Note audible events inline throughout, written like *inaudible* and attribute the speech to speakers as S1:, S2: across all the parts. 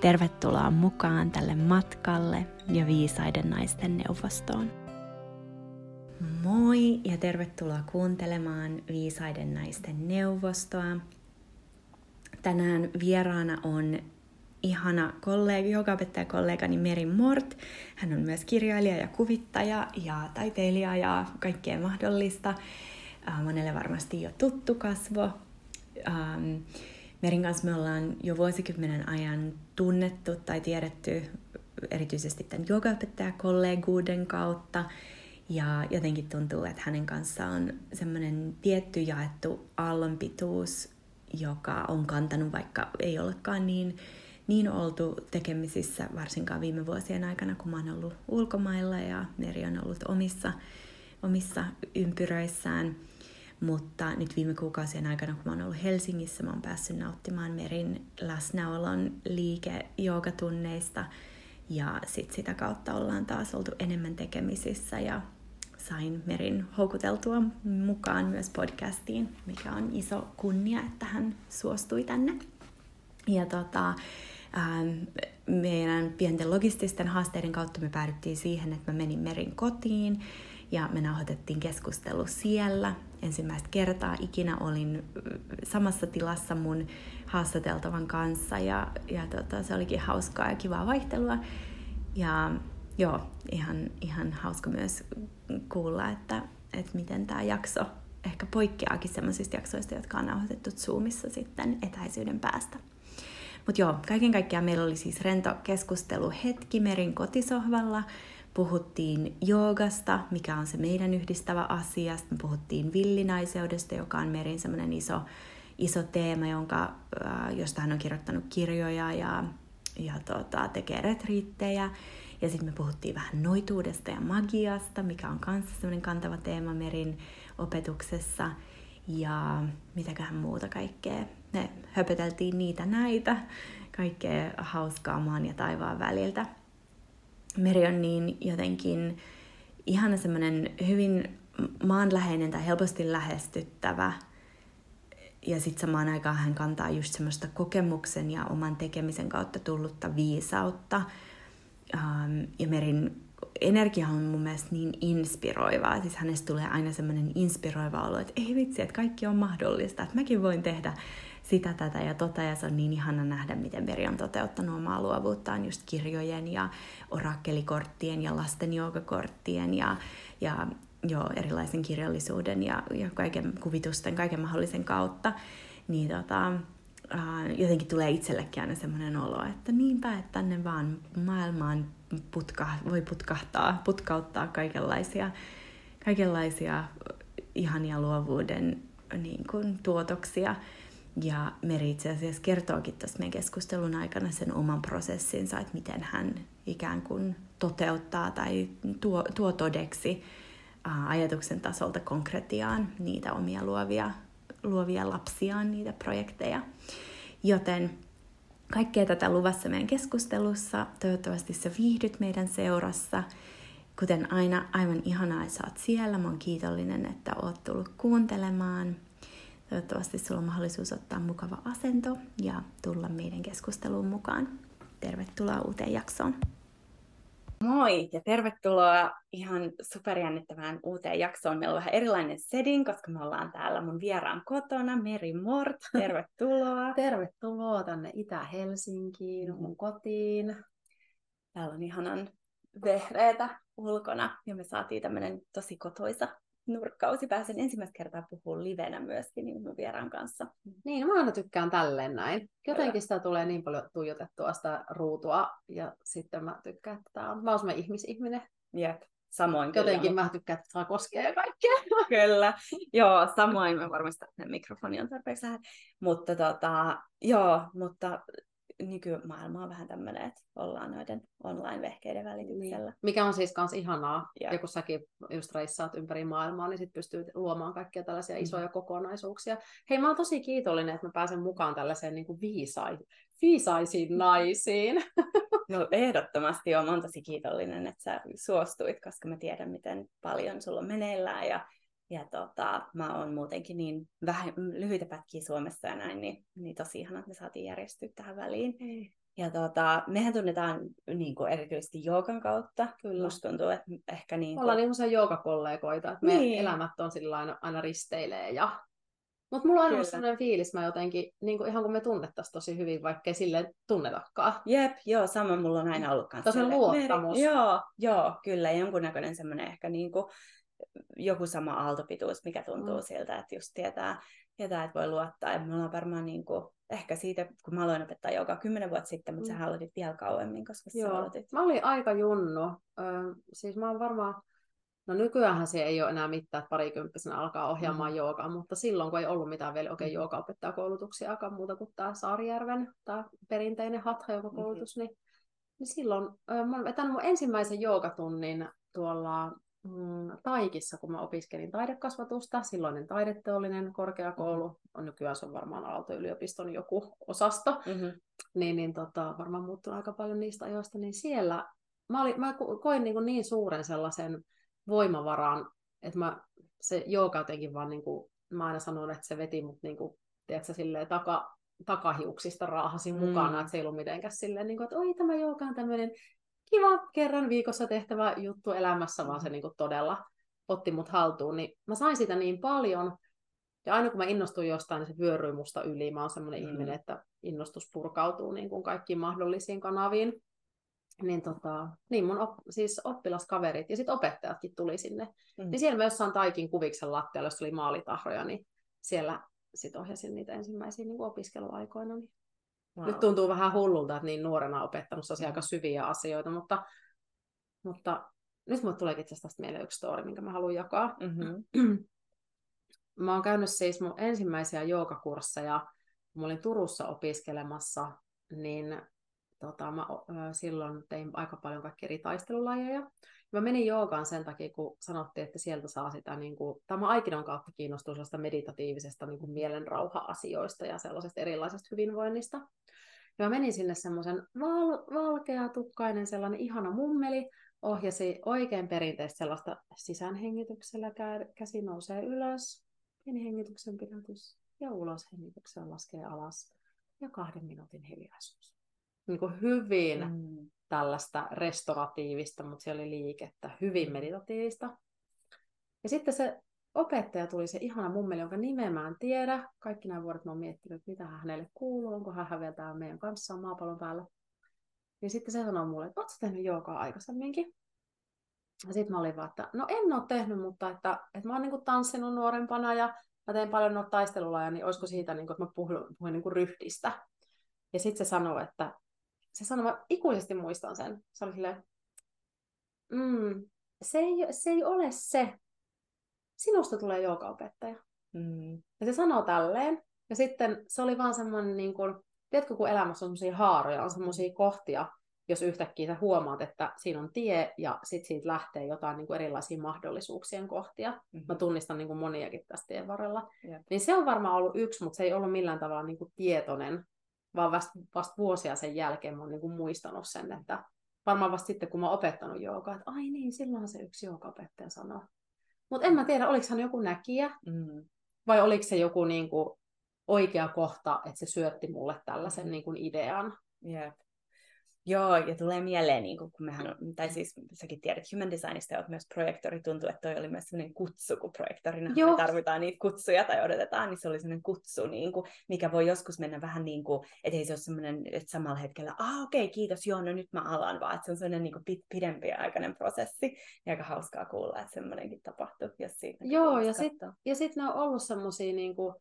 S1: Tervetuloa mukaan tälle matkalle ja viisaiden naisten neuvostoon. Moi ja tervetuloa kuuntelemaan Viisaiden naisten neuvostoa. Tänään vieraana on ihana kollega, joka kollegani Meri Mort. Hän on myös kirjailija ja kuvittaja ja taiteilija ja kaikkea mahdollista. Monelle varmasti jo tuttu kasvo. Merin kanssa me ollaan jo vuosikymmenen ajan tunnettu tai tiedetty erityisesti tämän kolleguuden kautta. Ja jotenkin tuntuu, että hänen kanssaan on semmoinen tietty jaettu aallonpituus, joka on kantanut, vaikka ei olekaan niin, niin oltu tekemisissä varsinkaan viime vuosien aikana, kun mä oon ollut ulkomailla ja Meri on ollut omissa, omissa ympyröissään. Mutta nyt viime kuukausien aikana, kun mä oon ollut Helsingissä, mä oon päässyt nauttimaan Merin läsnäolon liike joogatunneista ja sit sitä kautta ollaan taas oltu enemmän tekemisissä ja sain Merin houkuteltua mukaan myös podcastiin, mikä on iso kunnia, että hän suostui tänne. Ja tota, ähm, meidän pienten logististen haasteiden kautta me päädyttiin siihen, että mä menin Merin kotiin ja me nauhoitettiin keskustelu siellä. Ensimmäistä kertaa ikinä olin samassa tilassa mun haastateltavan kanssa ja, ja tota, se olikin hauskaa ja kivaa vaihtelua. Ja joo, ihan, ihan hauska myös kuulla, että, että miten tämä jakso ehkä poikkeaakin sellaisista jaksoista, jotka on nauhoitettu Zoomissa sitten etäisyyden päästä. Mutta joo, kaiken kaikkiaan meillä oli siis rento keskustelu hetki Merin kotisohvalla – puhuttiin joogasta, mikä on se meidän yhdistävä asia. Sitten me puhuttiin villinaiseudesta, joka on Merin semmoinen iso, iso teema, jonka, josta hän on kirjoittanut kirjoja ja, ja tota, tekee retriittejä. Ja sitten me puhuttiin vähän noituudesta ja magiasta, mikä on myös semmoinen kantava teema Merin opetuksessa. Ja mitäköhän muuta kaikkea. Me höpöteltiin niitä näitä, kaikkea hauskaa maan ja taivaan väliltä meri on niin jotenkin ihana semmoinen hyvin maanläheinen tai helposti lähestyttävä. Ja sitten samaan aikaan hän kantaa just semmoista kokemuksen ja oman tekemisen kautta tullutta viisautta. Um, ja Merin energia on mun mielestä niin inspiroivaa. Siis hänestä tulee aina semmoinen inspiroiva olo, että ei vitsi, että kaikki on mahdollista. Että mäkin voin tehdä sitä, tätä ja tota, ja se on niin ihana nähdä, miten Meri on toteuttanut omaa luovuuttaan just kirjojen ja orakkelikorttien ja lasten joogakorttien ja, ja jo erilaisen kirjallisuuden ja, ja kaiken kuvitusten, kaiken mahdollisen kautta, niin tota, äh, jotenkin tulee itsellekin aina semmoinen olo, että niinpä, että tänne vaan maailmaan putka, voi putkahtaa, putkauttaa kaikenlaisia, kaikenlaisia ihania luovuuden niin kuin, tuotoksia. Ja Meri itse asiassa kertookin tuossa meidän keskustelun aikana sen oman prosessinsa, että miten hän ikään kuin toteuttaa tai tuo, tuo todeksi ajatuksen tasolta konkretiaan niitä omia luovia, luovia lapsiaan, niitä projekteja. Joten kaikkea tätä luvassa meidän keskustelussa. Toivottavasti sä viihdyt meidän seurassa. Kuten aina, aivan ihanaa, että sä oot siellä. Mä oon kiitollinen, että oot tullut kuuntelemaan. Toivottavasti sulla on mahdollisuus ottaa mukava asento ja tulla meidän keskusteluun mukaan. Tervetuloa uuteen jaksoon. Moi ja tervetuloa ihan superjännittävään uuteen jaksoon. Meillä on vähän erilainen sedin, koska me ollaan täällä mun vieraan kotona. Meri Mort, *laughs* tervetuloa.
S2: tervetuloa tänne Itä-Helsinkiin, mun kotiin.
S1: Täällä on ihanan vehreitä ulkona ja me saatiin tämmönen tosi kotoisa nurkkausi. Pääsen ensimmäistä kertaa puhumaan livenä myöskin niin mun vieraan kanssa.
S2: Niin, mä aina tykkään tälleen näin. Jotenkin sitä tulee niin paljon tuijotettua sitä ruutua ja sitten mä tykkään, että tää on, oon ihmisihminen.
S1: Jep. Samoin
S2: kyllä. Jotenkin mä tykkään, että saa koskea kaikkea. *laughs*
S1: Kyllä. Joo, samoin mä varmasti, että mikrofoni on tarpeeksi lähe. Mutta tota, joo, mutta nykymaailma on vähän tämmöinen, että ollaan noiden online-vehkeiden välityksellä. Niin.
S2: Mikä on siis kans ihanaa, ja, ja kun säkin just reissaat ympäri maailmaa, niin sit pystyy luomaan kaikkia tällaisia mm. isoja kokonaisuuksia. Hei, mä oon tosi kiitollinen, että mä pääsen mukaan tällaiseen niin kuin viisai, viisaisiin naisiin. *laughs*
S1: No ehdottomasti. Mä oon tosi kiitollinen, että sä suostuit, koska mä tiedän, miten paljon sulla on meneillään ja ja tota, mä oon muutenkin niin vähän lyhyitä pätkiä Suomessa ja näin, niin, niin tosi ihana, että me saatiin järjestyä tähän väliin. Mm. Ja tota, mehän tunnetaan niin kuin erityisesti joogan kautta. Kyllä. Musta tuntuu, että ehkä niin kuin...
S2: Ollaan niin joogakollegoita, että me niin. elämät on sillä aina, aina risteilee ja mutta mulla on aina sellainen fiilis, mä jotenkin, niin kuin ihan kun me tunnettaisiin tosi hyvin, vaikkei sille tunnetakaan.
S1: Jep, joo, sama mulla on aina ollut kanssa.
S2: Tosi luottamus.
S1: Joo, joo, kyllä, jonkunnäköinen semmoinen ehkä niin kuin, joku sama aaltopituus, mikä tuntuu mm. siltä, että just tietää, tietää, että voi luottaa. Ja me ollaan varmaan niin kuin, ehkä siitä, kun mä aloin opettaa joka kymmenen vuotta sitten, mutta mm. sä aloitit vielä kauemmin, koska Joo. sä aloitit.
S2: Mä olin aika junnu. Ö, siis mä oon varmaan, no nykyäänhän se ei ole enää mitään, että parikymppisenä alkaa ohjaamaan mm. joogaa, mutta silloin kun ei ollut mitään vielä oikein okay, mm. opettaa koulutuksia, muuta kuin tämä Saarijärven, tämä perinteinen hatha koulutus, mm-hmm. niin, niin silloin ö, mä olen vetänyt mun ensimmäisen joogatunnin tuolla mm, Taikissa, kun mä opiskelin taidekasvatusta, silloinen taideteollinen korkeakoulu, on nykyään se on varmaan Aalto-yliopiston joku osasto, mm-hmm. niin, niin tota, varmaan muuttunut aika paljon niistä ajoista, niin siellä mä, olin, mä koin niin, niin suuren sellaisen voimavaran, että mä, se jooga jotenkin vaan, niin kuin, mä aina sanon, että se veti mut niin kuin, tiedätkö, silleen taka, takahiuksista raahasin mm. mukana, että se ei ollut mitenkään silleen, niin kuin, että oi tämä jooga on tämmöinen kiva kerran viikossa tehtävä juttu elämässä, vaan se niin kuin todella otti mut haltuun, niin mä sain sitä niin paljon, ja aina kun mä innostuin jostain, niin se vyöryi musta yli. Mä oon semmoinen mm. ihminen, että innostus purkautuu niin kuin kaikkiin mahdollisiin kanaviin. Niin, tota, niin mun op, siis oppilaskaverit ja sitten opettajatkin tuli sinne. Mm. Niin siellä mä jossain taikin kuviksen lattialla, jossa oli maalitahroja, niin siellä sit ohjasin niitä ensimmäisiä niin kuin opiskeluaikoina. Niin Wow. Nyt tuntuu vähän hullulta, että niin nuorena opettanut mm. aika syviä asioita, mutta, mutta nyt mulle tuleekin tästä mieleen yksi story, minkä mä haluan jakaa. Mm-hmm. *clears throat* mä oon käynyt siis mun ensimmäisiä joogakursseja, kun mä olin Turussa opiskelemassa, niin tota, mä silloin tein aika paljon kaikkia eri taistelulajeja. Mä menin joogaan sen takia, kun sanottiin, että sieltä saa sitä, niin kuin, tämä Aikidon kautta kiinnostuu sellaista meditatiivisesta niin kuin mielenrauha-asioista ja sellaisesta erilaisesta hyvinvoinnista. Ja mä menin sinne semmoisen val- valkeatukkainen sellainen ihana mummeli, ohjasi oikein perinteistä sellaista sisäänhengityksellä, käsi nousee ylös, pieni hengityksen pidätys ja ulos hengityksen laskee alas ja kahden minuutin hiljaisuus. Niin kuin hyvin mm. tällaista restoratiivista, mutta siellä oli liikettä, hyvin mm. meditatiivista. Ja sitten se opettaja tuli se ihana mummeli, jonka nimeä mä en tiedä. Kaikki nämä vuodet mä oon miettinyt, että mitä hänelle kuuluu, onko hän vielä täällä meidän kanssa maapallon päällä. Niin sitten se sanoi mulle, että ootko tehnyt joogaa aikaisemminkin? Ja sitten mä olin vaan, että no en ole tehnyt, mutta että, että mä oon niin tanssinut nuorempana ja mä teen paljon noita taistelulaja, niin olisiko siitä, niin kuin, että mä puhuin, puhuin niin kuin ryhdistä. Ja sitten se sanoi, että se sanoi, mä ikuisesti muistan sen. Se oli silleen, mm, se, ei, se ei ole se, sinusta tulee joogaopettaja. Mm. Ja se sanoo tälleen. Ja sitten se oli vaan semmoinen, niin kuin, tiedätkö, kun elämässä on semmoisia haaroja, on semmoisia kohtia, jos yhtäkkiä sä huomaat, että siinä on tie ja sitten siitä lähtee jotain niin kuin erilaisia mahdollisuuksien kohtia. Mm-hmm. Mä tunnistan niin kuin moniakin tästä tien varrella. Yep. Niin se on varmaan ollut yksi, mutta se ei ollut millään tavalla niin kuin tietoinen, vaan vasta, vasta vuosia sen jälkeen mä oon niin kuin muistanut sen, että varmaan vasta sitten, kun mä oon opettanut joogaa, että ai niin, silloin se yksi joogaopettaja sanoo. Mutta en mä tiedä, oliko hän joku näkijä mm. vai oliko se joku niin kuin, oikea kohta, että se syötti mulle tällaisen niin kuin, idean.
S1: Yep. Joo, ja tulee mieleen, niin kun mehän, tai siis säkin tiedät Human Designista, ja myös projektori, tuntuu, että toi oli myös sellainen kutsu, kun projektorina Joo. me tarvitaan niitä kutsuja tai odotetaan, niin se oli sellainen kutsu, niin kuin, mikä voi joskus mennä vähän niin kuin, että ei se ole sellainen, että samalla hetkellä, ah okei, okay, kiitos, joo, no nyt mä alan, vaan että se on sellainen niin kuin pit, pidempi aikainen prosessi, ja aika hauskaa kuulla, että semmoinenkin tapahtuu, jos siitä
S2: Joo, ja sitten sit ne on ollut semmoisia niin kuin,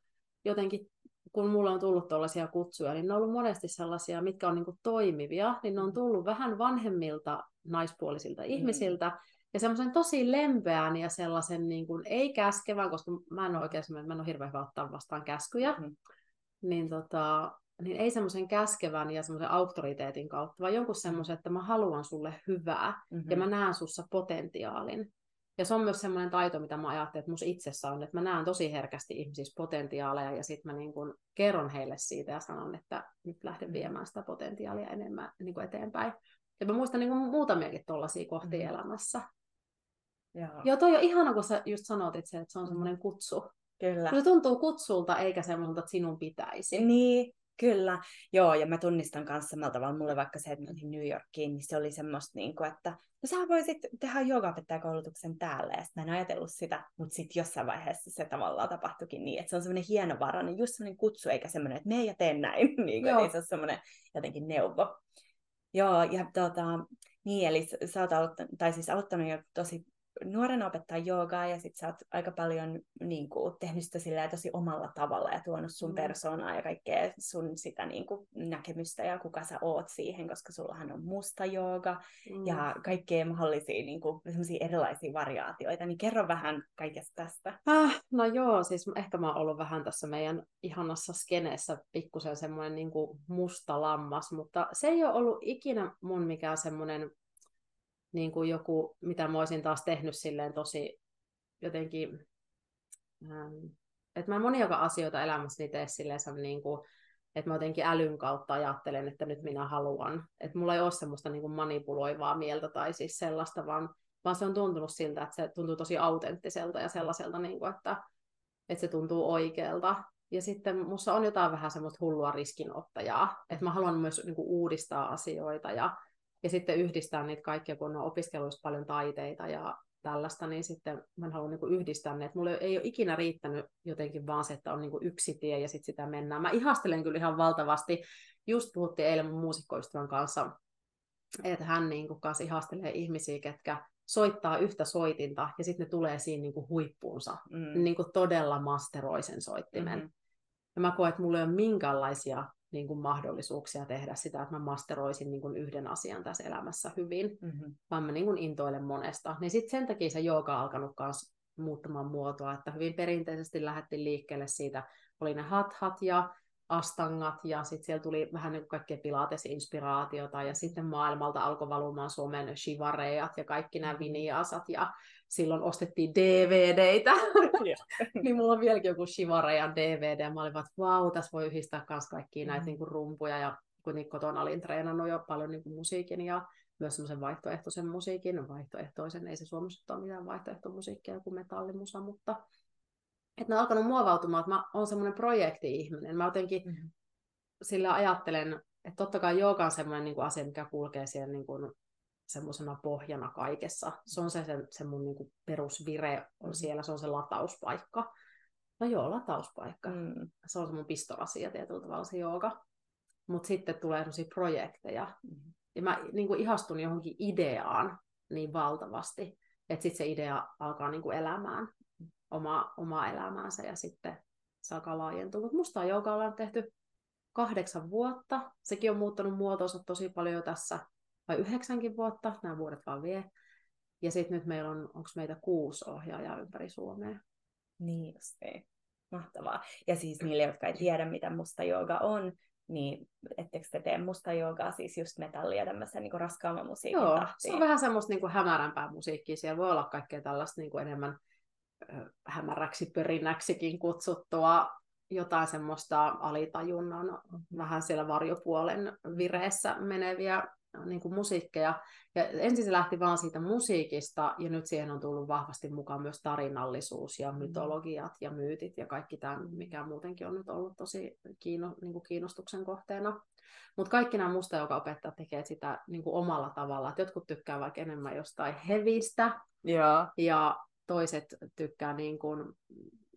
S2: jotenkin kun mulla on tullut tuollaisia kutsuja, niin ne on ollut monesti sellaisia, mitkä on niin kuin toimivia, niin ne on tullut vähän vanhemmilta naispuolisilta mm. ihmisiltä, ja semmoisen tosi lempeän ja sellaisen niin kuin, ei käskevän, koska mä en ole oikein mä en ole hirveän hyvä ottaa vastaan käskyjä, mm. niin tota, niin ei semmoisen käskevän ja semmoisen auktoriteetin kautta, vaan jonkun semmoisen, että mä haluan sulle hyvää mm-hmm. ja mä näen sussa potentiaalin. Ja se on myös semmoinen taito, mitä mä ajattelen, että musta itsessä on, että mä näen tosi herkästi ihmisissä potentiaaleja ja sitten mä niin kun kerron heille siitä ja sanon, että nyt lähden viemään sitä potentiaalia enemmän niin kuin eteenpäin. Ja mä muistan niin kuin muutamiakin tuollaisia kohtia mm. elämässä. Joo. Joo, toi on ihana, kun sä just sanoit itse, että se on semmoinen kutsu. Kyllä. Se tuntuu kutsulta eikä semmoiselta, että sinun pitäisi.
S1: Niin, Kyllä, joo, ja mä tunnistan kanssa samalla tavalla, mulle vaikka se, että mä New Yorkiin, niin se oli semmoista, niin kuin, että no sä voisit tehdä joogaopettajakoulutuksen täällä, ja sitten mä en ajatellut sitä, mutta sitten jossain vaiheessa se tavallaan tapahtuikin niin, että se on semmoinen hienovarainen, just semmoinen kutsu, eikä semmoinen, että me ja tee näin, *laughs* niin, kuin, niin se on semmoinen jotenkin neuvo. Joo, ja tota, niin, eli sä oot aloittanut, tai siis aloittanut jo tosi nuorena opettaa joogaa ja sit sä oot aika paljon niin kuin, tehnyt sitä silleen, tosi omalla tavalla ja tuonut sun mm. persoonaa ja kaikkea sun sitä niin kuin, näkemystä ja kuka sä oot siihen, koska sullahan on musta jooga mm. ja kaikkea mahdollisia niin kuin, erilaisia variaatioita, niin kerro vähän kaikesta tästä.
S2: Ah, no joo, siis ehkä mä oon ollut vähän tässä meidän ihanassa skeneessä pikkusen semmoinen niin musta lammas, mutta se ei ole ollut ikinä mun mikään semmoinen niin kuin joku, mitä mä olisin taas tehnyt silleen tosi jotenkin, ähm, että mä en monia asioita elämässäni tee silleen niin kuin, että mä jotenkin älyn kautta ajattelen, että nyt minä haluan. Että mulla ei ole semmoista niin kuin manipuloivaa mieltä tai siis sellaista, vaan, vaan se on tuntunut siltä, että se tuntuu tosi autenttiselta ja sellaiselta, niin kuin, että, että se tuntuu oikealta. Ja sitten musta on jotain vähän semmoista hullua riskinottajaa, että mä haluan myös niin kuin, uudistaa asioita ja ja sitten yhdistää niitä kaikkia, kun on opiskeluissa paljon taiteita ja tällaista, niin sitten mä haluan niin yhdistää ne. Että mulle ei ole ikinä riittänyt jotenkin vaan se, että on niin yksi tie ja sitten sitä mennään. Mä ihastelen kyllä ihan valtavasti. Just puhuttiin eilen mun muusikkoistuvan kanssa, että hän niin kuin kanssa ihastelee ihmisiä, ketkä soittaa yhtä soitinta ja sitten ne tulee siinä niin kuin huippuunsa. Mm. Niin kuin todella masteroi sen soittimen. Mm-hmm. Ja mä koen, että mulla ei ole minkäänlaisia niin kuin mahdollisuuksia tehdä sitä, että mä masteroisin niin kuin yhden asian tässä elämässä hyvin, mm-hmm. vaan mä niin kuin intoilen monesta. Niin sitten sen takia se jooga on alkanut myös muuttamaan muotoa, että hyvin perinteisesti lähdettiin liikkeelle siitä, oli ne hat-hat ja astangat ja sitten siellä tuli vähän niin kaikkea pilates-inspiraatiota ja sitten maailmalta alkoi valumaan Suomen shivareat ja kaikki nämä mm-hmm. viniasat ja silloin ostettiin DVDitä. *laughs* niin mulla on vieläkin joku Shivarajan DVD ja mä olin vaan, että vau, tässä voi yhdistää myös kaikkia näitä mm. niin kuin rumpuja ja kun kotona olin treenannut jo paljon niin kuin musiikin ja myös semmoisen vaihtoehtoisen musiikin, vaihtoehtoisen, ei se Suomessa ole mitään vaihtoehtomusiikkia kuin metallimusa, mutta että ne on alkanut muovautumaan, että mä oon semmoinen projekti-ihminen. Mä jotenkin mm-hmm. sillä ajattelen, että totta kai jooga on semmoinen niin kuin asia, mikä kulkee siellä niin kuin semmoisena pohjana kaikessa. Se on se, se, se mun niin kuin perusvire on mm. siellä, se on se latauspaikka. No joo, latauspaikka. Mm. Se on se mun pistoasia tietyllä tavalla se jooga. Mutta sitten tulee sellaisia projekteja. Mm. Ja mä niin kuin ihastun johonkin ideaan niin valtavasti, että sitten se idea alkaa niin kuin elämään oma, omaa elämäänsä ja sitten se alkaa laajentua. Mutta musta jooga ollaan tehty kahdeksan vuotta. Sekin on muuttanut muotoonsa tosi paljon jo tässä vai yhdeksänkin vuotta, nämä vuodet vaan vie. Ja sitten nyt meillä on, onko meitä kuusi ohjaajaa ympäri Suomea.
S1: Niin justiin. Mahtavaa. Ja siis niille, jotka ei tiedä, mitä musta jooga on, niin ettekö te tee musta joogaa, siis just metallia tämmöisen niin raskaamman musiikin
S2: Joo, tahtiin. se on vähän semmoista niin kuin hämärämpää musiikkia. Siellä voi olla kaikkea tällaista niin kuin enemmän hämäräksi pörinäksikin kutsuttua jotain semmoista alitajunnan, vähän siellä varjopuolen vireessä meneviä niin kuin musiikkeja. Ja ensin se lähti vaan siitä musiikista, ja nyt siihen on tullut vahvasti mukaan myös tarinallisuus ja mm. mytologiat ja myytit ja kaikki tämä, mikä muutenkin on nyt ollut tosi kiino, niin kuin kiinnostuksen kohteena. Mutta kaikki nämä musta, joka opettaa, tekee sitä niin kuin omalla tavalla. Et jotkut tykkää vaikka enemmän jostain hevistä, ja, ja toiset tykkää niin kuin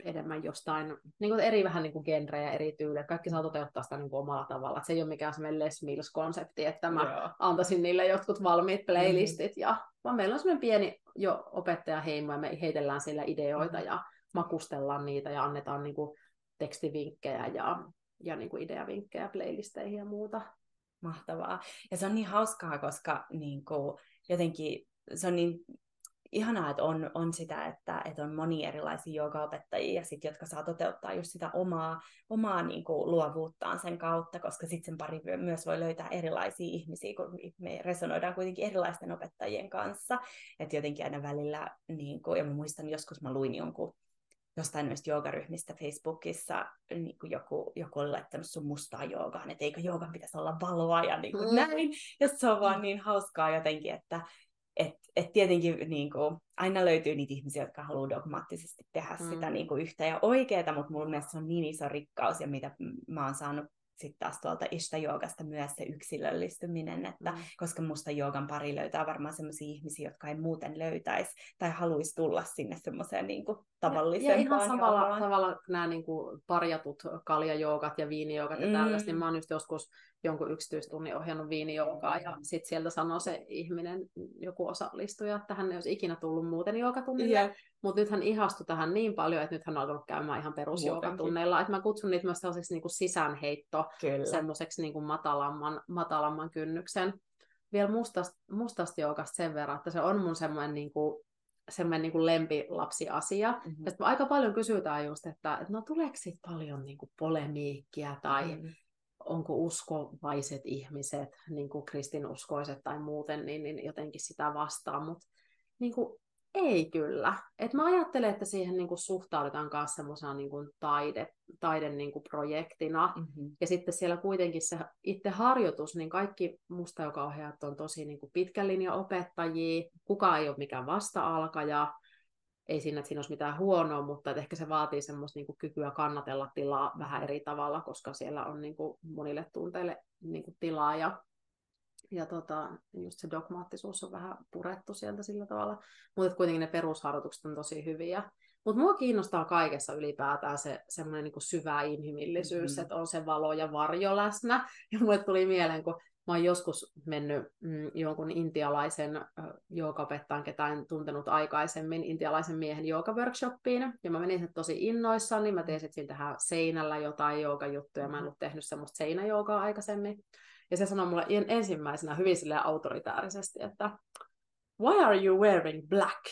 S2: enemmän jostain, niin kuin eri vähän niin kuin genrejä, eri tyylejä. Kaikki saa toteuttaa sitä niin kuin omalla tavalla. Et se ei ole mikään semmoinen Les Mills-konsepti, että mä Joo. antaisin niille jotkut valmiit playlistit, mm. ja, vaan meillä on semmoinen pieni jo opettajaheimo, ja me heitellään sillä ideoita, ja makustellaan niitä, ja annetaan niin kuin tekstivinkkejä ja, ja niin kuin ideavinkkejä playlisteihin ja muuta.
S1: Mahtavaa. Ja se on niin hauskaa, koska niin kuin, jotenkin se on niin ihanaa, että on, on sitä, että, että on moni erilaisia joogaopettajia, sit, jotka saa toteuttaa just sitä omaa, omaa niin kuin, luovuuttaan sen kautta, koska sitten sen pari myös voi löytää erilaisia ihmisiä, kun me resonoidaan kuitenkin erilaisten opettajien kanssa. Että jotenkin aina välillä, niin kuin, ja mä muistan joskus mä luin jonkun jostain noista joogaryhmistä Facebookissa niin kuin joku, joku oli laittanut sun mustaa joogaan, että eikö joogan pitäisi olla valoa ja niin kuin mm. näin. Ja se on vaan niin hauskaa jotenkin, että et, et tietenkin niin kuin, aina löytyy niitä ihmisiä, jotka haluaa dogmaattisesti tehdä mm. sitä niin kuin, yhtä ja oikeaa, mutta mun mielestä se on niin iso rikkaus, ja mitä mä oon saanut sitten taas tuolta Ishta-joogasta myös se yksilöllistyminen, että mm. koska musta joogan pari löytää varmaan sellaisia ihmisiä, jotka ei muuten löytäisi tai haluaisi tulla sinne semmoiseen niin tavalliseen
S2: Ja, ja ihan samalla tavalla nämä niin kuin parjatut kaljajoogat ja viinijoogat ja mm. tällaista, niin mä oon just joskus jonkun yksityistunnin ohjannut viinijoogaa ja sitten sieltä sanoo se ihminen, joku osallistuja, että hän ei olisi ikinä tullut muuten joogatunnille, yeah. Mutta nyt hän ihastui tähän niin paljon, että nyt hän on alkanut käymään ihan perusjoogatunneilla, että mä kutsun niitä myös sellaiseksi niin kuin sisäänheitto, semmoiseksi niin kuin matalamman, matalamman kynnyksen. Vielä mustasta, mustasta joogasta sen verran, että se on mun semmoinen niin kuin semmoinen niin kuin lempilapsiasia. Mm-hmm. Ja aika paljon kysytään just, että, että no tuleeko siitä paljon niin kuin polemiikkia tai mm-hmm onko uskovaiset ihmiset, niin kuin kristinuskoiset tai muuten, niin, niin jotenkin sitä vastaan, mutta niin kuin, ei kyllä. Et mä ajattelen, että siihen niin kuin suhtaudutaan myös semmoisena niin kuin taide, taide niin kuin projektina. Mm-hmm. Ja sitten siellä kuitenkin se itse harjoitus, niin kaikki musta joka ohjaat on tosi niin kuin pitkän linjan opettajia. Kukaan ei ole mikään vasta-alkaja ei siinä, että siinä olisi mitään huonoa, mutta ehkä se vaatii semmoista niin kuin kykyä kannatella tilaa vähän eri tavalla, koska siellä on niin kuin monille tunteille niin kuin tilaa ja, ja tota, just se dogmaattisuus on vähän purettu sieltä sillä tavalla, mutta kuitenkin ne perusharjoitukset on tosi hyviä. Mutta mua kiinnostaa kaikessa ylipäätään se semmoinen niin syvä inhimillisyys, mm-hmm. että on se valo ja varjo läsnä. *laughs* Ja mulle tuli mieleen, kun Mä oon joskus mennyt mm, jonkun intialaisen äh, joogaopettajan, ketä en tuntenut aikaisemmin, intialaisen miehen joogaworkshoppiin. Ja mä menin tosi innoissaan, niin mä tein sitten tähän seinällä jotain joogajuttuja. Mä en ollut tehnyt semmoista seinäjoogaa aikaisemmin. Ja se sanoi mulle ensimmäisenä hyvin autoritäärisesti, että Why are you wearing black?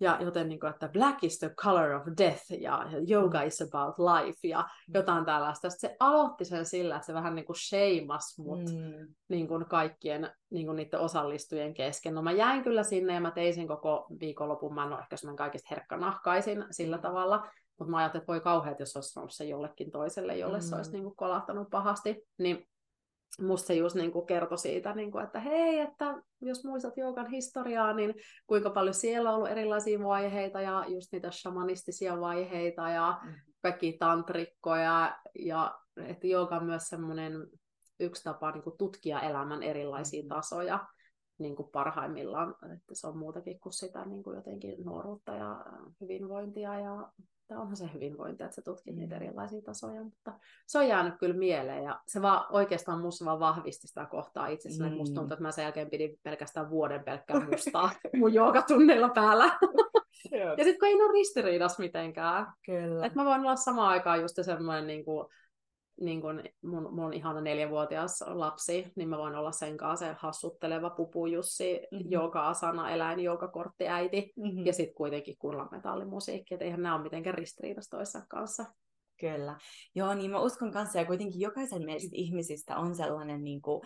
S2: ja joten niin kuin, että black is the color of death ja yoga is about life ja mm. jotain tällaista. Sitten se aloitti sen sillä, että se vähän niin kuin sheimas mut mm. niin kuin kaikkien niin kuin niiden osallistujien kesken. No mä jäin kyllä sinne ja mä tein sen koko viikonlopun. Mä en ole ehkä semmoinen kaikista herkkanahkaisin sillä mm. tavalla, mutta mä ajattelin, että voi kauheat, jos olisi sanonut se jollekin toiselle, jolle mm. se olisi niin kuin kolahtanut pahasti. Niin musta se just niin kuin kertoi siitä, niin kuin, että hei, että jos muistat joukan historiaa, niin kuinka paljon siellä on ollut erilaisia vaiheita ja just niitä shamanistisia vaiheita ja mm. kaikki tantrikkoja ja että jouka on myös semmoinen yksi tapa niin kuin tutkia elämän erilaisia mm. tasoja niin kuin parhaimmillaan, että se on muutakin kuin sitä niin kuin jotenkin nuoruutta ja hyvinvointia ja että onhan se hyvinvointi, että sä tutkit niitä mm. erilaisia tasoja, mutta se on jäänyt kyllä mieleen ja se vaan oikeastaan musta vaan vahvisti sitä kohtaa itsessäni, mm. musta tuntuu, että mä sen jälkeen pidin pelkästään vuoden pelkkää mustaa *laughs* mun joogatunneilla päällä. ja sitten kun ei ole ristiriidas mitenkään. Kyllä. Että mä voin olla samaan aikaan just semmoinen niin kuin, niin kun mun, mun ihana neljävuotias lapsi, niin mä voin olla sen kanssa se hassutteleva pupu Jussi, mm-hmm. joka asana eläin, joka kortti äiti, mm-hmm. ja sitten kuitenkin kunnan metallimusiikki, että eihän nämä ole mitenkään ristiriidassa toissa kanssa.
S1: Kyllä. Joo, niin mä uskon kanssa, ja kuitenkin jokaisen meistä ihmisistä on sellainen niin kuin,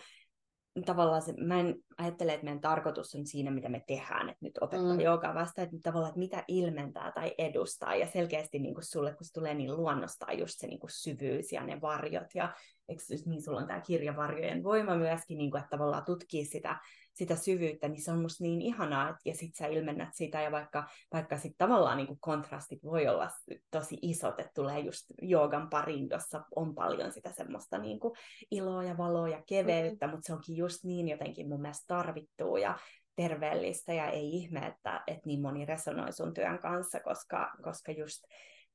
S1: tavallaan se, mä en ajattele, että meidän tarkoitus on siinä, mitä me tehdään, että nyt opettaa mm. joogaa vasta, että tavallaan, että mitä ilmentää tai edustaa, ja selkeästi niin kuin sulle, kun se tulee niin luonnostaan just se niin kuin syvyys ja ne varjot, ja eikö, niin sulla on tämä kirjavarjojen voima myöskin, niin kuin, että tavallaan tutkii sitä sitä syvyyttä, niin se on musta niin ihanaa, että, ja sit sä ilmennät sitä, ja vaikka, vaikka sit tavallaan niin kuin kontrastit voi olla tosi isot, että tulee just joogan pariin, jossa on paljon sitä semmoista niin kuin iloa ja valoa ja keveyttä, mm-hmm. mutta se onkin just niin jotenkin mun mielestä tarvittuu, ja terveellistä, ja ei ihme, että, että niin moni resonoi sun työn kanssa, koska, koska just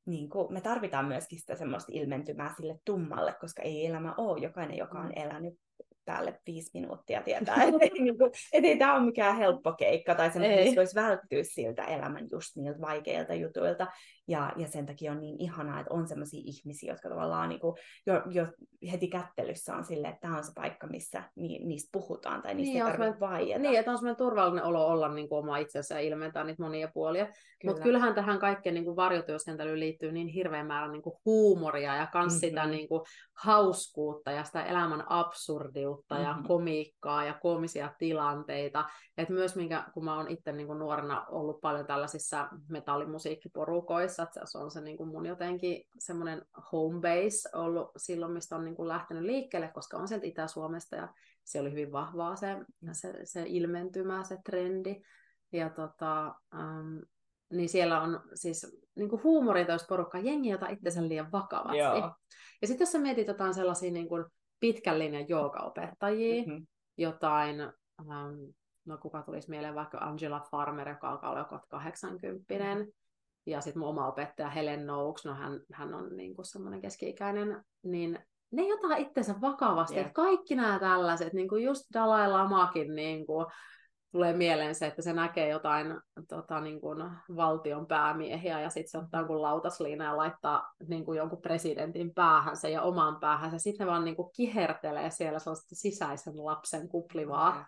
S1: niin kuin, me tarvitaan myöskin sitä semmoista ilmentymää sille tummalle, koska ei elämä ole jokainen, joka on mm. elänyt päälle viisi minuuttia tietää, *laughs* että ei, niin kuin, et ei tämä ole mikään helppo keikka tai semmoinen, voisi välttyä siltä elämän just niiltä vaikeilta jutuilta. Ja, ja sen takia on niin ihanaa, että on sellaisia ihmisiä, jotka tavallaan niin kuin, jo, jo heti kättelyssä on silleen, että tämä on se paikka, missä ni, niistä puhutaan tai niistä niin, ei tarvitse vaieta.
S2: Niin, että on semmoinen turvallinen olo olla niin kuin oma itsensä ja ilmentää niitä monia puolia. Kyllä. Mutta kyllähän tähän kaikkeen niin varjotyöskentelyyn liittyy niin hirveän määrä niin kuin huumoria ja kans mm-hmm. sitä niin kuin hauskuutta ja sitä elämän absurdiutta mm-hmm. ja komiikkaa ja koomisia tilanteita. Et myös minkä, kun mä oon itse niin kuin nuorena ollut paljon tällaisissa metallimusiikkiporukoissa, se on se niin kuin mun jotenkin semmoinen home base ollut silloin, mistä on niin kuin lähtenyt liikkeelle, koska on sieltä Itä-Suomesta ja se oli hyvin vahvaa se, se, se ilmentymä, se trendi. Ja tota, um, niin siellä on siis niin kuin huumoritoista porukkaa, jengi, jota itsensä liian vakavasti. Joo. Ja sitten jos sä mietit jotain sellaisia niin kuin pitkän linjan joogaopettajia, mm-hmm. jotain, um, no kuka tulisi mieleen vaikka Angela Farmer, joka alkaa olla jo 80 mm-hmm. Ja sitten mun oma opettaja Helen Noakes, no hän, hän on niin kuin semmoinen keski-ikäinen, niin ne ei ota itsensä vakavasti, yeah. että kaikki nämä tällaiset, niin kuin just Dalai Lamakin niin kuin, tulee mieleen se, että se näkee jotain tota, niin kuin valtion päämiehiä ja sitten se ottaa jonkun lautasliina ja laittaa niin kuin jonkun presidentin päähänsä ja omaan päähänsä. Sitten ne vaan niin kuin kihertelee siellä sellaista sisäisen lapsen kuplivaa mm.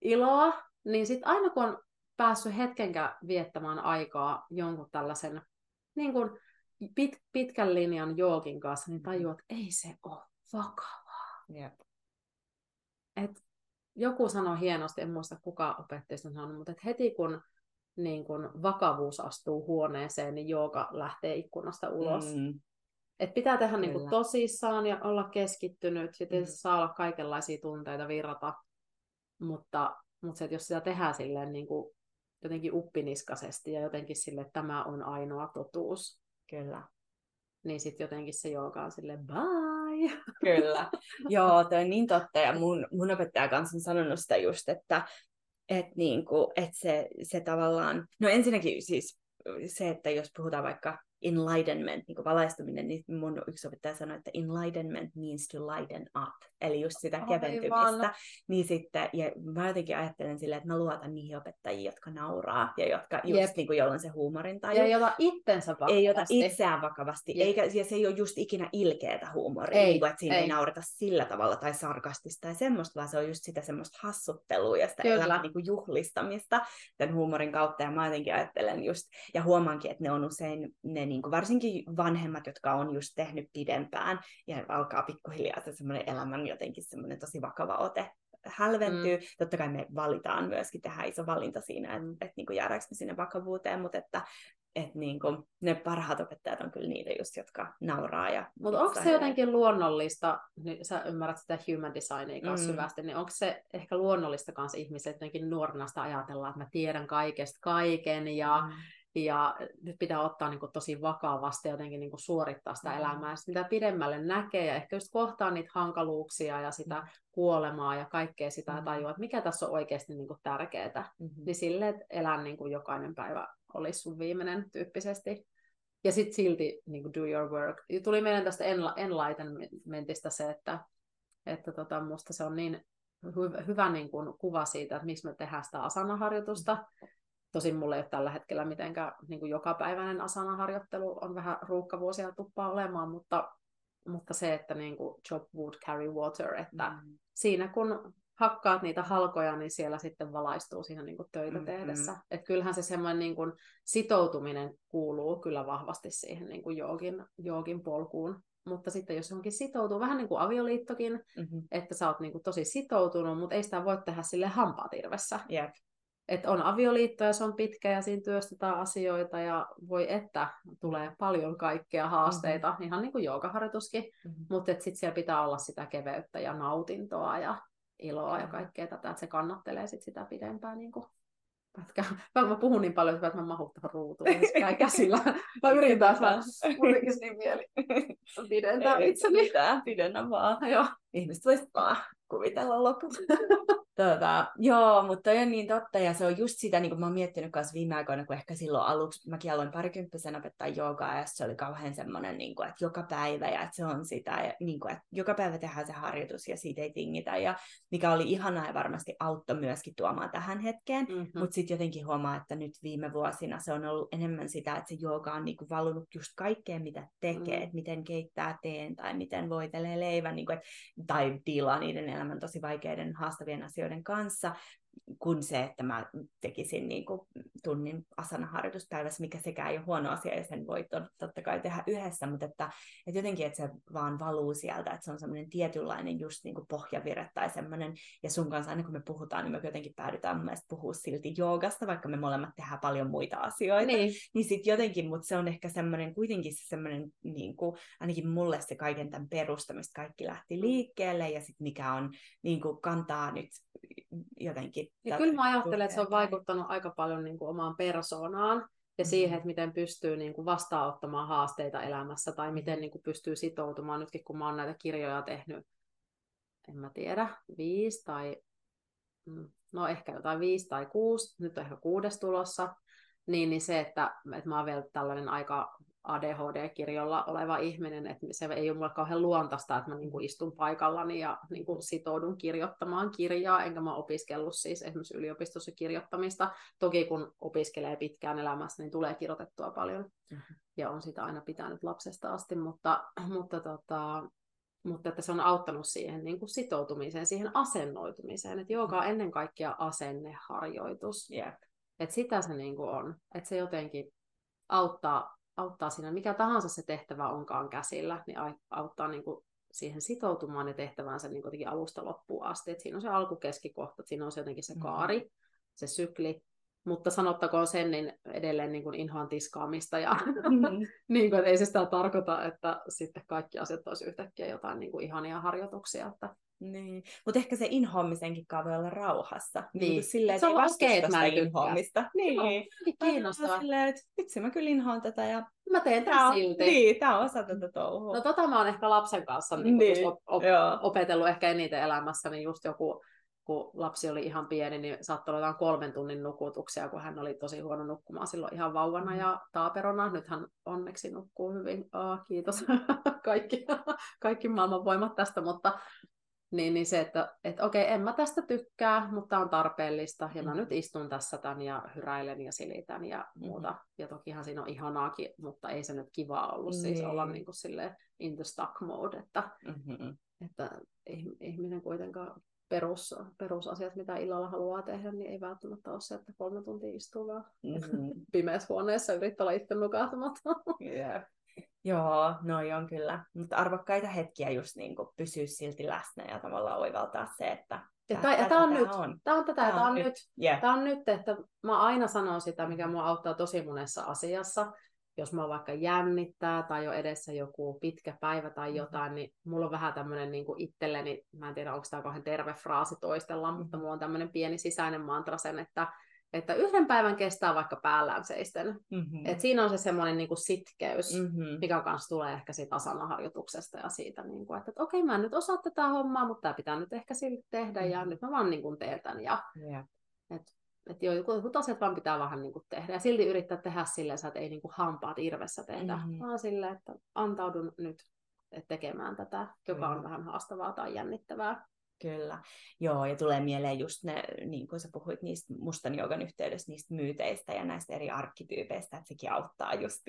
S2: iloa. Niin sitten aina kun on päässyt hetkenkään viettämään aikaa jonkun tällaisen niin kuin pit, pitkän linjan joogin kanssa, niin tajuu, että ei se ole vakavaa. Yep. Et joku sanoi hienosti, en muista kuka opettajista sanonut, mutta että heti kun niin kun vakavuus astuu huoneeseen, niin jooga lähtee ikkunasta ulos. Mm. Et pitää tehdä niin kuin tosissaan ja olla keskittynyt. Sitten mm. saa olla kaikenlaisia tunteita virrata. Mutta, mutta se, että jos sitä tehdään silleen niin kuin jotenkin uppiniskaisesti ja jotenkin sille, että tämä on ainoa totuus.
S1: Kyllä.
S2: Niin sitten jotenkin se jooga on silleen bye
S1: Kyllä. *laughs* Joo, toi on niin totta. Ja mun, mun opettaja kanssa on sanonut sitä just, että et niinku, et se, se tavallaan... No ensinnäkin siis se, että jos puhutaan vaikka enlightenment, niin valaistuminen, niin mun yksi opettaja sanoi, että enlightenment means to lighten up, eli just sitä keventymistä. Niin sitten, ja mä jotenkin ajattelen silleen, että mä luotan niihin opettajiin, jotka nauraa, ja jotka just Jep. niin kuin, joilla on se huumorin
S2: taju. Ja ei ota itsensä vakavasti.
S1: Ei ota itseään vakavasti, Jep. eikä, ja se ei ole just ikinä ilkeätä huumoria, ei, niin kuin, että siinä ei. ei naurata sillä tavalla, tai sarkastista tai semmoista, vaan se on just sitä semmoista hassuttelua ja sitä elämän niin kuin juhlistamista tämän huumorin kautta, ja mä jotenkin ajattelen just, ja huomaankin, että ne on usein ne niin kuin varsinkin vanhemmat, jotka on just tehnyt pidempään ja alkaa pikkuhiljaa se semmoinen elämän jotenkin semmoinen tosi vakava ote hälventyy. Mm. Totta kai me valitaan myöskin, tehdä iso valinta siinä, että, että niin kuin jäädäänkö me sinne vakavuuteen, mutta että että niin kuin, ne parhaat opettajat on kyllä niitä just, jotka nauraa. Ja
S2: Mutta onko se jotenkin luonnollista, niin sä ymmärrät sitä human designia kanssa mm. syvästi, niin onko se ehkä luonnollista kanssa ihmiset jotenkin nuorena sitä ajatellaan, että mä tiedän kaikesta kaiken ja mm ja nyt pitää ottaa niin kuin tosi vakavasti jotenkin niin kuin suorittaa sitä mm. elämää. Sitten mitä pidemmälle näkee ja ehkä just kohtaa niitä hankaluuksia ja sitä mm. kuolemaa ja kaikkea sitä mm. tajua, että mikä tässä on oikeasti niin kuin tärkeää. Mm-hmm. Niin silleen, että elää niin kuin jokainen päivä olisi sun viimeinen tyyppisesti. Ja sitten silti niin kuin do your work. Tuli meidän tästä enlightenmentista se, että, että tota, musta se on niin hyvä, hyvä niin kuin kuva siitä, että miksi me tehdään sitä asanaharjoitusta. Mm Tosin mulla ei ole tällä hetkellä mitenkään niin kuin jokapäiväinen asanaharjoittelu, on vähän ruuhkavuosia tuppaa olemaan, mutta, mutta se, että niin kuin job would carry water, että mm. siinä kun hakkaat niitä halkoja, niin siellä sitten valaistuu siinä niin kuin töitä mm-hmm. tehdessä. Et kyllähän se semmoinen niin kuin sitoutuminen kuuluu kyllä vahvasti siihen niin kuin joogin, joogin polkuun. Mutta sitten jos johonkin sitoutuu, vähän niin kuin avioliittokin, mm-hmm. että sä oot niin kuin tosi sitoutunut, mutta ei sitä voi tehdä sille hampaat irvessä.
S1: Yep
S2: että on avioliitto ja se on pitkä ja siinä työstetään asioita ja voi että tulee paljon kaikkea haasteita, mm-hmm. ihan niin kuin joogaharjoituskin, mm-hmm. mutta sitten siellä pitää olla sitä keveyttä ja nautintoa ja iloa mm-hmm. ja kaikkea tätä, että se kannattelee sit sitä pidempään niin kuin pätkää. Mä puhun niin paljon, että mä mahun tuohon ruutuun, käy *laughs* käsillä. Mä yritän taas, mun tekisi niin mieli *laughs* pidentää itseni.
S1: Mitään, pidennä vaan.
S2: Joo.
S1: Ihmiset voisivat vaan kuvitella loput. *laughs* Tota, joo, mutta toi on niin totta, ja se on just sitä, niin kuin mä oon miettinyt kanssa viime aikoina, kun ehkä silloin aluksi, mäkin aloin parikymppisen opettaa joogaa, ja se oli kauhean semmoinen, niin kuin, että joka päivä, ja että se on sitä, ja niin kuin, että joka päivä tehdään se harjoitus, ja siitä ei tingitä, ja mikä oli ihanaa ja varmasti auttoi myöskin tuomaan tähän hetkeen, mm-hmm. mutta sitten jotenkin huomaa, että nyt viime vuosina se on ollut enemmän sitä, että se jooga on niin kuin valunut just kaikkeen, mitä tekee, mm-hmm. että miten keittää teen, tai miten voitelee leivän, niin kuin, että, tai tilaa niiden elämän tosi vaikeiden, haastavien asioiden asioiden kanssa, kuin se, että mä tekisin niin kuin tunnin asana-harjoituspäivässä, mikä sekä ei ole huono asia, ja sen voi totta kai tehdä yhdessä, mutta että, että jotenkin, että se vaan valuu sieltä, että se on semmoinen tietynlainen just niin kuin pohjavire tai semmoinen, ja sun kanssa aina kun me puhutaan, niin me jotenkin päädytään mun mielestä puhua silti joogasta, vaikka me molemmat tehdään paljon muita asioita, niin, niin sitten jotenkin, mutta se on ehkä semmoinen, kuitenkin se semmoinen, niin kuin, ainakin mulle se kaiken tämän perusta, mistä kaikki lähti mm. liikkeelle, ja sitten mikä on, niin kuin kantaa nyt jotenkin.
S2: Ja kyllä mä ajattelen, että se on vaikuttanut aika paljon niin kuin omaan persoonaan ja mm-hmm. siihen, että miten pystyy niin kuin vastaanottamaan haasteita elämässä tai miten mm-hmm. niin kuin pystyy sitoutumaan. Nytkin kun mä oon näitä kirjoja tehnyt, en mä tiedä, viisi tai mm, no ehkä jotain viisi tai kuusi, nyt on ehkä kuudes tulossa, niin, niin se, että, että mä oon vielä tällainen aika ADHD-kirjolla oleva ihminen, että se ei ole mulle kauhean luontaista, että mä niin kuin istun paikallani ja niin kuin sitoudun kirjoittamaan kirjaa, enkä mä opiskellut siis esimerkiksi yliopistossa kirjoittamista. Toki kun opiskelee pitkään elämässä, niin tulee kirjoitettua paljon mm-hmm. ja on sitä aina pitänyt lapsesta asti, mutta, mutta, tota, mutta että se on auttanut siihen niin kuin sitoutumiseen, siihen asennoitumiseen, että joka on ennen kaikkea asenneharjoitus. Yep. Että sitä se niin kuin on, että se jotenkin auttaa auttaa siinä, mikä tahansa se tehtävä onkaan käsillä, niin auttaa niin kuin siihen sitoutumaan ja tehtäväänsä niin kuitenkin alusta loppuun asti. Et siinä on se alkukeskikohta, siinä on se jotenkin se mm-hmm. kaari, mm. se sykli, mutta sanottakoon sen, niin edelleen niin kuin inhoan tiskaamista. Ja mm-hmm. *laughs* niin kuin, että ei se sitä tarkoita, että sitten kaikki asiat olisi yhtäkkiä jotain niin kuin ihania harjoituksia. Että
S1: niin, mutta ehkä se inhoamisenkin voi olla rauhassa.
S2: Niin.
S1: niin silleen,
S2: se on okei, että
S1: mä inhoamista. Niin. Joo,
S2: kiinnostaa.
S1: Silleen, että vitsi, mä kyllä inhoan tätä ja
S2: mä teen tämän silti.
S1: Niin, tää on osa tätä touhua.
S2: No tota mä oon ehkä lapsen kanssa niin, niin. Op- op- opetellut ehkä eniten elämässä, niin just joku kun lapsi oli ihan pieni, niin saattoi olla kolmen tunnin nukutuksia, kun hän oli tosi huono nukkumaan silloin ihan vauvana mm. ja taaperona. Nyt hän onneksi nukkuu hyvin. Oh, kiitos *laughs* kaikki, kaikki maailman voimat tästä, mutta niin, niin se, että et, okei, en mä tästä tykkää, mutta on tarpeellista, ja mä nyt istun tässä tämän ja hyräilen ja silitän ja muuta. Mm. Ja tokihan siinä on ihanaakin, mutta ei se nyt kiva ollut niin. siis olla niin kuin silleen in the stuck mode, että, mm-hmm. että ihminen kuitenkaan perus, perusasiat, mitä illalla haluaa tehdä, niin ei välttämättä ole se, että kolme tuntia istuu vaan mm-hmm. pimeässä huoneessa yrittää olla itse nukahtamatta.
S1: yeah. Joo, noi on kyllä. Mutta arvokkaita hetkiä just niin kuin pysyä silti läsnä ja tavallaan oivaltaa se, että
S2: ja tämä on nyt. On. Tämä on tätä tämä on, on nyt. Yeah. Tämä on nyt, että mä aina sanon sitä, mikä mua auttaa tosi monessa asiassa. Jos mä vaikka jännittää tai jo edessä joku pitkä päivä tai mm-hmm. jotain, niin mulla on vähän tämmöinen niin itselleni, mä en tiedä onko tämä kauhean terve fraasi toistella, mutta mm-hmm. mulla on tämmöinen pieni sisäinen mantra sen, että että yhden päivän kestää vaikka päällään seisten. Mm-hmm. Et siinä on se semmoinen niinku sitkeys, mm-hmm. mikä kanssa tulee ehkä siitä asanaharjoituksesta ja siitä, niinku, että, että okei, mä en nyt osaa tätä hommaa, mutta tämä pitää nyt ehkä silti tehdä mm-hmm. ja nyt mä vaan niinku teen tämän. Ja, yeah. et, että jotkut asiat vaan pitää vähän niinku tehdä ja silti yrittää tehdä silleen, että ei niinku hampaat irvessä tehdä, mm-hmm. vaan silleen, että antaudun nyt tekemään tätä, joka mm-hmm. on vähän haastavaa tai jännittävää.
S1: Kyllä, joo, ja tulee mieleen just ne, niin kuin sä puhuit niistä mustan joogan yhteydessä, niistä myyteistä ja näistä eri arkkityypeistä, että sekin auttaa just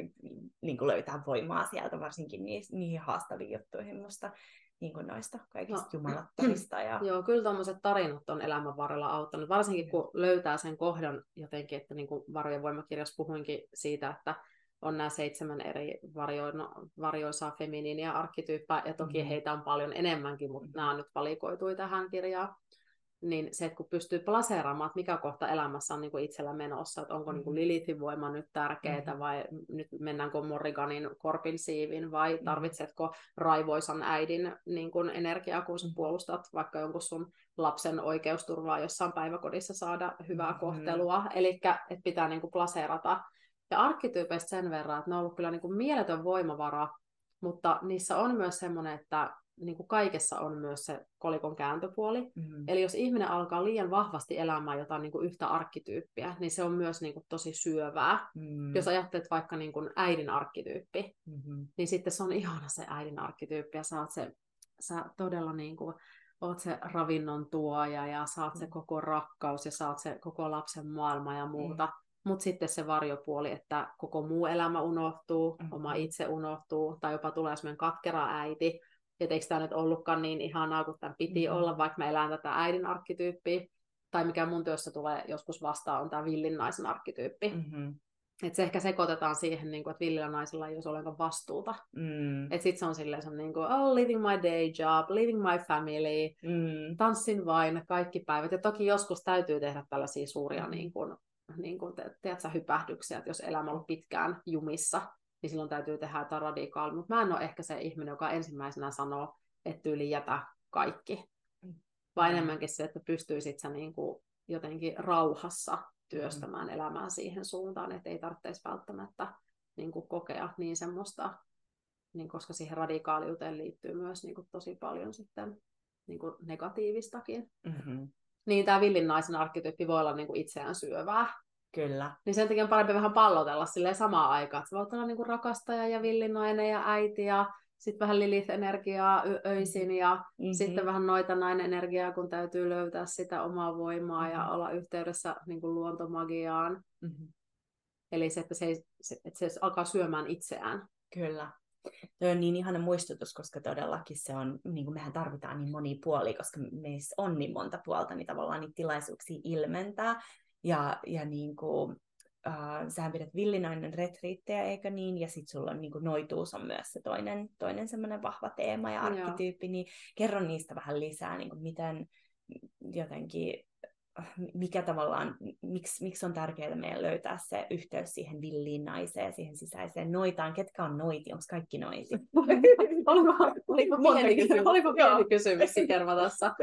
S1: niin kuin löytää voimaa sieltä, varsinkin niihin, niihin haastaviin juttuihin musta niin kuin noista kaikista no, jumalattomista. Ja... *clears throat*
S2: Joo, kyllä tuommoiset tarinat on elämän varrella auttanut, varsinkin kun löytää sen kohdan jotenkin, että niin kuin Varojen voimakirjassa puhuinkin siitä, että on nämä seitsemän eri varjo, no, varjoisaa feminiiniä arkkityyppää, ja toki mm. heitä on paljon enemmänkin, mutta nämä nyt valikoitui tähän kirjaan. Niin se, että kun pystyy plaseeraamaan, että mikä kohta elämässä on niin kuin itsellä menossa, että onko niin kuin Lilithin voima nyt tärkeää, mm. vai nyt mennäänkö Morriganin korpin siivin, vai tarvitsetko raivoisan äidin niin kuin energiaa, kun sä puolustat vaikka jonkun sun lapsen oikeusturvaa jossain päiväkodissa saada hyvää kohtelua. Mm. Eli että pitää niin kuin plaseerata ja arkkityypeistä sen verran, että ne on ollut kyllä niin kuin mieletön voimavara, mutta niissä on myös semmoinen, että niin kuin kaikessa on myös se kolikon kääntöpuoli.
S1: Mm.
S2: Eli jos ihminen alkaa liian vahvasti elämään jotain niin kuin yhtä arkkityyppiä, niin se on myös niin kuin tosi syövää.
S1: Mm.
S2: Jos ajattelet vaikka niin kuin äidin arkkityyppi,
S1: Mm-hmm.
S2: niin sitten se on *laughs* ihana se äidin arkkityyppi ja sä oot, se, sä todella niin kuin, oot se ravinnon tuoja ja saat se
S1: Mm.
S2: koko rakkaus ja saat se koko lapsen maailma ja muuta.
S1: Mm.
S2: Mutta sitten se varjopuoli, että koko muu elämä unohtuu,
S1: Mm.
S2: oma itse unohtuu, tai jopa tulee semmoinen katkera äiti, että eikö tämä nyt ollutkaan niin ihanaa kuin tämän piti
S1: Mm.
S2: olla, vaikka mä elän tätä äidin arkkityyppiä. Tai mikä mun työssä tulee joskus vastaan, on tämä villin naisen arkkityyppi. Mm.
S1: Mm-hmm.
S2: Että se ehkä sekoitetaan siihen, niin kuin, että villillä naisella ei olisi ollenkaan vastuuta.
S1: Mm.
S2: Että sitten se on silleen, se on niin kuin, oh, living my day job, living my family,
S1: Mm.
S2: tanssin vain kaikki päivät. Ja toki joskus täytyy tehdä tällaisia suuria
S1: Mm.
S2: niin kuin, niin kuin te, teet sä, hypähdyksiä, että jos elämä on ollut pitkään jumissa, niin silloin täytyy tehdä jotain radikaalia. Mutta mä en ole ehkä se ihminen, joka ensimmäisenä sanoo, että tyyli jätä kaikki. Vaan
S1: Mm.
S2: enemmänkin se, että pystyisit sä niin kuin jotenkin rauhassa työstämään elämää siihen suuntaan, että ei tarvitsisi välttämättä niin kuin kokea niin semmoista, niin koska siihen radikaaliuteen liittyy myös niin kuin tosi paljon sitten niin kuin negatiivistakin.
S1: Mm-hmm.
S2: Niin tämä villin naisen arkkityyppi voi olla niin kuin itseään syövää.
S1: Kyllä.
S2: Niin sen takia on parempi vähän pallotella silleen samaan aikaan. Että sä voit olla niin kuin rakastaja ja villinainen ja äiti ja sitten vähän Lilith-energiaa y- öisin ja
S1: Mm-hmm.
S2: sitten vähän noita nainen energiaa, kun täytyy löytää sitä omaa voimaa ja
S1: Mhm.
S2: olla yhteydessä niin kuin luontomagiaan.
S1: Mm-hmm.
S2: Eli se, että se, ei, se, että se alkaa syömään itseään.
S1: Kyllä. Tuo on niin ihana muistutus, koska todellakin se on, niin kuin mehän tarvitaan niin moni puoli, koska meissä on niin monta puolta, niin tavallaan niitä tilaisuuksia ilmentää. Ja, ja niin kuin, äh, sähän pidät villinainen retriittejä, eikö niin? Ja sitten sulla on niin kuin noituus on myös se toinen, toinen semmoinen vahva teema ja
S2: Joo.
S1: arkkityyppi, niin kerro niistä vähän lisää, niin kuin miten jotenkin mikä tavallaan, miksi, miksi on tärkeää meidän löytää se yhteys siihen villiin naiseen siihen sisäiseen noitaan. Ketkä on noiti? Onko kaikki noiti? *laughs*
S2: oliko, oliko, pieni,
S1: kysymystä.
S2: oliko pieni kysymys tässä?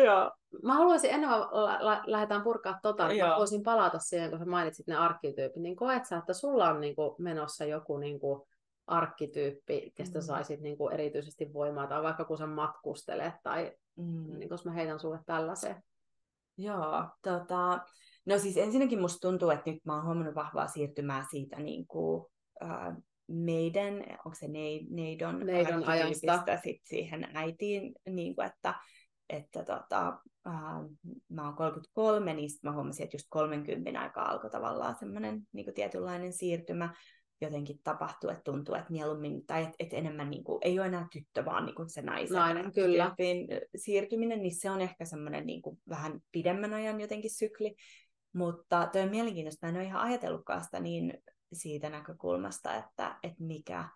S2: Mä haluaisin, ennen kuin la, la, lähdetään purkaa tota, niin mä voisin palata siihen, kun sä mainitsit ne arkkityypit, niin koet sä, että sulla on niin kuin, menossa joku niin kuin, arkkityyppi, kestä
S1: Mm.
S2: saisit niin kuin, erityisesti voimaa, tai vaikka kun sä matkustelet, tai
S1: Mm.
S2: niin, jos mä heitän sulle tällaisen.
S1: Joo, tota, no siis ensinnäkin musta tuntuu, että nyt mä oon huomannut vahvaa siirtymää siitä niin kuin, äh, meidän, onko se nei, neidon,
S2: Neidon ajasta.
S1: sit siihen äitiin, niin kuin, että, että tota, äh, mä oon 33, niin mä huomasin, että just 30 aikaa alkoi tavallaan semmoinen niin kuin tietynlainen siirtymä jotenkin tapahtuu, että tuntuu, että mieluummin, tai että, että enemmän niin kuin, ei ole enää tyttö, vaan niin kuin se naisen
S2: Nainen, kyllä.
S1: siirtyminen, niin se on ehkä semmoinen niin kuin vähän pidemmän ajan jotenkin sykli. Mutta toi on mielenkiintoista, mä en ole ihan ajatellutkaan sitä niin siitä näkökulmasta, että, että mikä,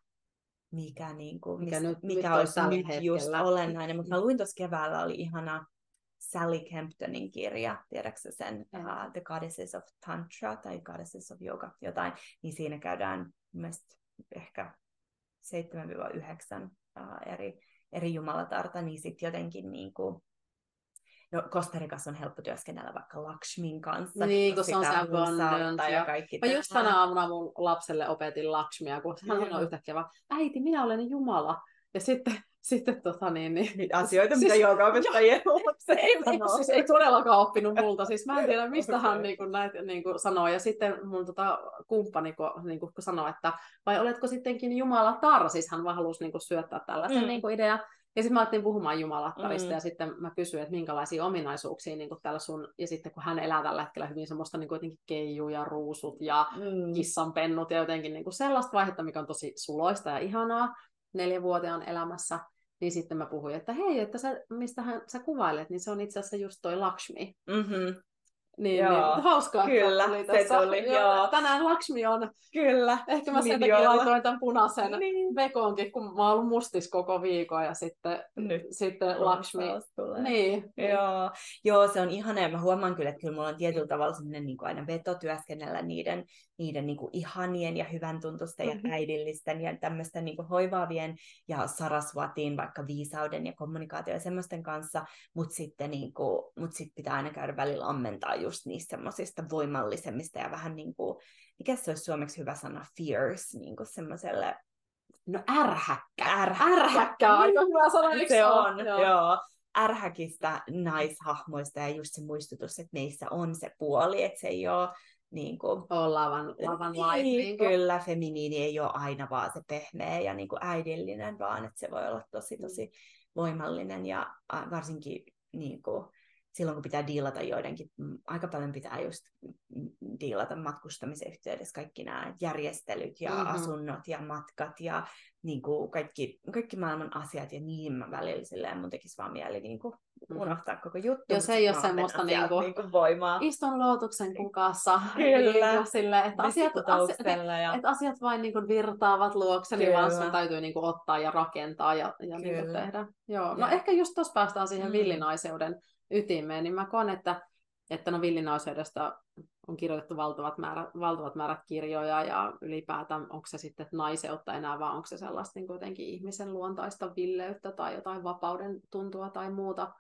S1: mikä, niin kuin,
S2: Mikä
S1: mis,
S2: nyt-
S1: mikä
S2: nyt
S1: olisi nyt just
S2: hetkellä.
S1: olennainen. Mutta mä luin tuossa keväällä, oli ihana Sally Kemptonin kirja, tiedätkö sen,
S2: En.
S1: uh, The Goddesses of Tantra tai Goddesses of Yoga, jotain, niin siinä käydään mielestäni ehkä 7-9 uh, eri, eri jumalatarta, niin sitten jotenkin niin kuin, No, Kostarikassa on helppo työskennellä vaikka Lakshmin kanssa.
S2: Niin, kun se on se
S1: ja kaikki
S2: Mä just tänä aamuna mun lapselle opetin Lakshmia, kun hän sanoi yhtäkkiä vaan, äiti, minä olen Jumala. Ja sitten, sitten tota niin, niin
S1: Niitä asioita,
S2: Siis-
S1: mitä joogaopettajien lapset
S2: ei, siis ei todellakaan oppinut multa. Siis mä en tiedä, mistä hän niin kuin, näitä niin kuin, sanoo. Ja sitten mun tota, kumppani niin kuin, sanoi, että vai oletko sittenkin Jumala tar? Siis hän vaan halusi niin kuin, syöttää tällaisen
S1: Mm.
S2: niin kuin, idean. Ja sitten mä ajattelin puhumaan Jumalattarista
S1: Mm.
S2: ja sitten mä kysyin, että minkälaisia ominaisuuksia niin kuin tällä sun, ja sitten kun hän elää tällä hetkellä hyvin semmoista niin kuin jotenkin keiju ja ruusut ja
S1: Mm.
S2: kissanpennut ja jotenkin niin kuin sellaista vaihetta, mikä on tosi suloista ja ihanaa neljänvuotiaan elämässä, niin sitten mä puhuin, että hei, että sä, mistä hän, sä kuvailet, niin se on itse asiassa just toi Lakshmi.
S1: Mm-hmm.
S2: Niin,
S1: Joo,
S2: niin hauskaa,
S1: kyllä,
S2: tuli
S1: se
S2: tässä.
S1: tuli,
S2: Joo,
S1: joo.
S2: Tänään Lakshmi on,
S1: Kyllä.
S2: ehkä mä sen takia laitoin tämän punaisen
S1: Niin.
S2: vekonkin, kun mä oon ollut mustis koko viikon ja sitten,
S1: Nyt
S2: sitten Lakshmi.
S1: tulee.
S2: Niin,
S1: Joo, joo, se on ihana ja mä huomaan kyllä, että kyllä mulla on tietyllä tavalla sellainen niin kuin aina veto työskennellä niiden, niiden niin kuin ihanien ja hyvän tuntusten
S2: Mhm.
S1: ja äidillisten ja tämmöisten niin kuin hoivaavien ja sarasvatiin vaikka viisauden ja kommunikaatio ja semmoisten kanssa, mutta sitten niin kuin, mut sit pitää aina käydä välillä ammentaa just niistä semmoisista voimallisemmista ja vähän niin kuin, mikä se olisi suomeksi hyvä sana, fierce, niin kuin semmoiselle
S2: No ärhäkkä.
S1: Ärhäkkä.
S2: Ärhäkkä on aika hyvä sana,
S1: se
S2: ole?
S1: on, joo. joo. Ärhäkistä naishahmoista ja just se muistutus, että niissä on se puoli, että se ei ole niin kuin,
S2: on lavan, lavan
S1: niin,
S2: light. Niin kuin.
S1: Kyllä, feminiini ei ole aina vaan se pehmeä ja niin kuin äidillinen, vaan että se voi olla tosi tosi voimallinen ja varsinkin niin kuin, silloin kun pitää diilata joidenkin, mm, aika paljon pitää just diilata matkustamisen yhteydessä kaikki nämä järjestelyt ja mm-hmm. asunnot ja matkat ja niin kuin kaikki, kaikki maailman asiat ja niin mä välillä silleen mun tekisi vaan mieli niin kuin mm. unohtaa koko juttu.
S2: Jos ei ole semmoista niin kuin,
S1: niin kuin voimaa.
S2: Istun lootuksen kukassa. *laughs*
S1: Kyllä.
S2: Niin sille, että, asiat, asiat,
S1: ja...
S2: että asiat vain niin kuin virtaavat luokse, niin vaan sun täytyy niin kuin ottaa ja rakentaa ja, ja niin kuin tehdä. Joo. No ja. ehkä just tuossa päästään siihen mm. villinaiseuden ytimeen, niin mä koen, että, että no villinaiseudesta on kirjoitettu valtavat määrät, valtavat määrät kirjoja ja ylipäätään onko se sitten naiseutta enää, vaan onko se sellaista niin jotenkin ihmisen luontaista villeyttä tai jotain vapauden tuntua tai muuta,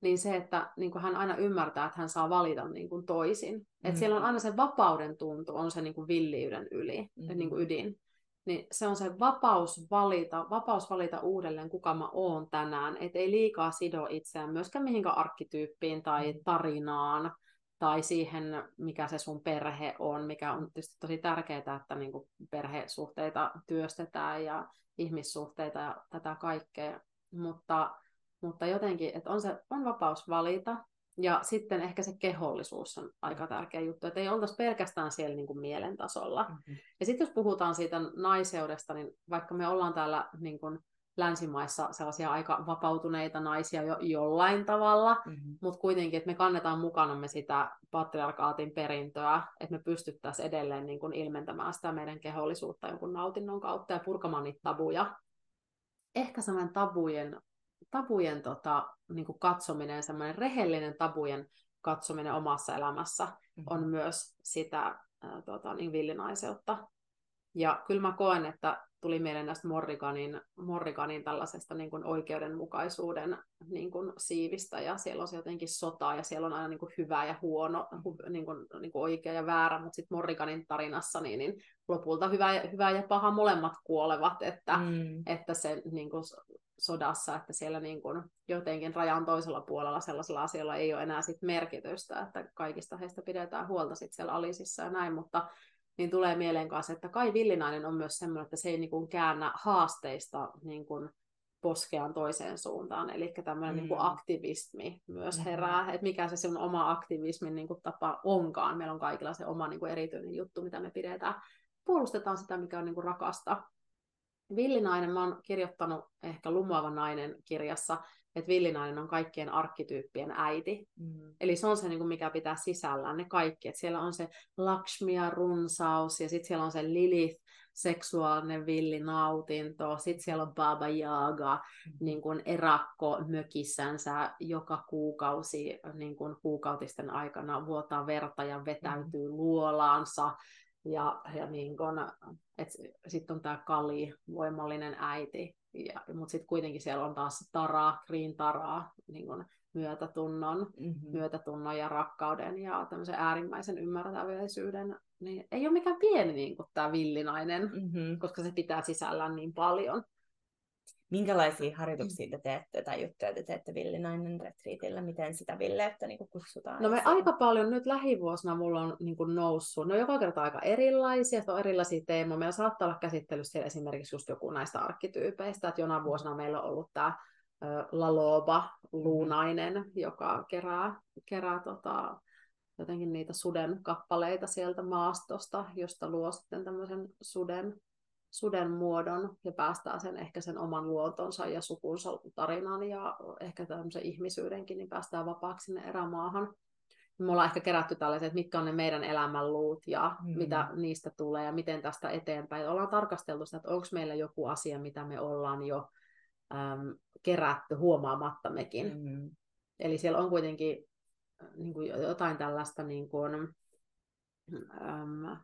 S2: niin se, että niin kuin hän aina ymmärtää, että hän saa valita niin kuin toisin. Mm-hmm. Että siellä on aina se vapauden tuntu, on se niin kuin villiyden yli, mm-hmm. niin kuin ydin niin se on se vapaus valita, vapaus valita uudelleen, kuka mä oon tänään, et ei liikaa sido itseään myöskään mihinkään arkkityyppiin tai mm. tarinaan tai siihen, mikä se sun perhe on, mikä on tietysti tosi tärkeää, että niin kuin perhesuhteita työstetään ja ihmissuhteita ja tätä kaikkea, mutta, mutta jotenkin, että on, se, on vapaus valita ja sitten ehkä se kehollisuus on aika tärkeä juttu, että ei oltaisi pelkästään siellä niin kuin mielen tasolla. Mm-hmm. Ja sitten jos puhutaan siitä naiseudesta, niin vaikka me ollaan täällä niin kuin länsimaissa sellaisia aika vapautuneita naisia jo jollain tavalla, mm-hmm. mutta kuitenkin, että me kannetaan mukanamme sitä patriarkaatin perintöä, että me pystyttäisiin edelleen niin kuin ilmentämään sitä meidän kehollisuutta jonkun nautinnon kautta ja purkamaan niitä tabuja. Ehkä sellainen tabujen tabujen tota, niin kuin katsominen, semmoinen rehellinen tabujen katsominen omassa elämässä mm-hmm. on myös sitä tota, niin villinaiseutta. Ja kyllä mä koen, että tuli mieleen näistä Morriganin, Morriganin tällaisesta niin kuin oikeudenmukaisuuden niin kuin siivistä, ja siellä on se jotenkin sotaa, ja siellä on aina niin kuin hyvä ja huono, niin kuin, niin kuin oikea ja väärä, mutta sitten Morriganin tarinassa niin, niin lopulta hyvä ja, hyvä ja paha molemmat kuolevat, että, mm. että se niin kuin, sodassa, että siellä niin kuin jotenkin rajan toisella puolella sellaisilla asioilla ei ole enää sit merkitystä, että kaikista heistä pidetään huolta sit siellä alisissa ja näin, mutta niin tulee mieleen kanssa, että Kai Villinainen on myös semmoinen, että se ei niin kuin käännä haasteista niin kuin poskeaan toiseen suuntaan, eli tämmöinen mm. niin kuin aktivismi myös mm. herää, mm. että mikä se sun oma aktivismin niin kuin tapa onkaan, meillä on kaikilla se oma niin kuin erityinen juttu, mitä me pidetään, puolustetaan sitä, mikä on niin kuin rakasta, Villinainen, mä oon kirjoittanut ehkä Lumoava nainen kirjassa, että villinainen on kaikkien arkkityyppien äiti. Mm. Eli se on se, niin kuin mikä pitää sisällään ne kaikki. että siellä on se Lakshmia runsaus ja sitten siellä on se Lilith, seksuaalinen villinautinto. Sitten siellä on Baba Yaga, mm. niin kuin erakko mökissänsä joka kuukausi, niin kuin kuukautisten aikana vuotaa verta ja vetäytyy mm. luolaansa. Ja, ja niin sitten on tämä Kali, voimallinen äiti, ja, mutta sitten kuitenkin siellä on taas Tara, Green Taraa, niin kun myötätunnon, mm-hmm. myötätunnon ja rakkauden ja tämmöisen äärimmäisen ymmärtäväisyyden, niin ei ole mikään pieni niin tämä villinainen, mm-hmm. koska se pitää sisällään niin paljon.
S1: Minkälaisia harjoituksia te teette tai juttuja te teette Villinainen retriitillä? Miten sitä villeyttä niin kuin kutsutaan?
S2: No me esiin? aika paljon nyt lähivuosina mulla on niin kuin noussut. Ne on joka kerta aika erilaisia, on erilaisia teemoja. Meillä saattaa olla käsittelyssä esimerkiksi just joku näistä arkkityypeistä, että jonain vuosina meillä on ollut tämä Laloba, luunainen, joka kerää, kerää tota, jotenkin niitä suden kappaleita sieltä maastosta, josta luo sitten tämmöisen suden suden muodon ja päästään sen ehkä sen oman luontonsa ja sukunsa tarinan ja ehkä tämmöisen ihmisyydenkin, niin päästään vapaaksi sinne erämaahan. Me ollaan ehkä kerätty tällaiset, että mitkä on ne meidän elämänluut ja mm. mitä niistä tulee ja miten tästä eteenpäin. Ollaan tarkasteltu sitä, että onko meillä joku asia, mitä me ollaan jo äm, kerätty huomaamattammekin. Mm. Eli siellä on kuitenkin niin kuin jotain tällaista niin kuin, äm,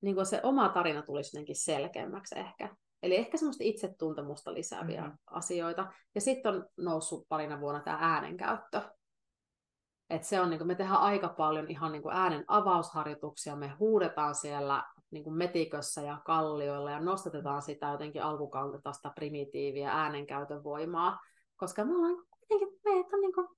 S2: niin kuin se oma tarina tulisi jotenkin selkeämmäksi ehkä. Eli ehkä semmoista itsetuntemusta lisääviä mm-hmm. asioita. Ja sitten on noussut parina vuonna tämä äänenkäyttö. Et se on, niin kuin, me tehdään aika paljon ihan niin kuin äänen avausharjoituksia, me huudetaan siellä niin kuin metikössä ja kallioilla ja nostetetaan sitä jotenkin alkukantatasta primitiiviä äänenkäytön voimaa, koska me ollaan kuitenkin, meitä on niin kuin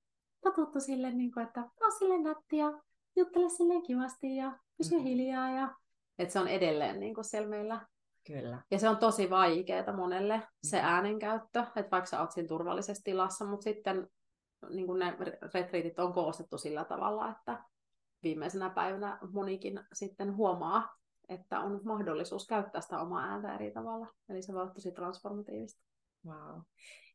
S2: totuttu sille, niin kuin, että on sille nätti ja juttele silleen kivasti ja pysy mm-hmm. hiljaa ja että se on edelleen niin kuin siellä meillä
S1: Kyllä.
S2: Ja se on tosi vaikeaa monelle, se mm. äänenkäyttö, että vaikka sä oot siinä turvallisessa tilassa, mutta sitten niin kuin ne retriitit on koostettu sillä tavalla, että viimeisenä päivänä monikin sitten huomaa, että on mahdollisuus käyttää sitä omaa ääntä eri tavalla. Eli se voi olla tosi transformatiivista.
S1: Wow.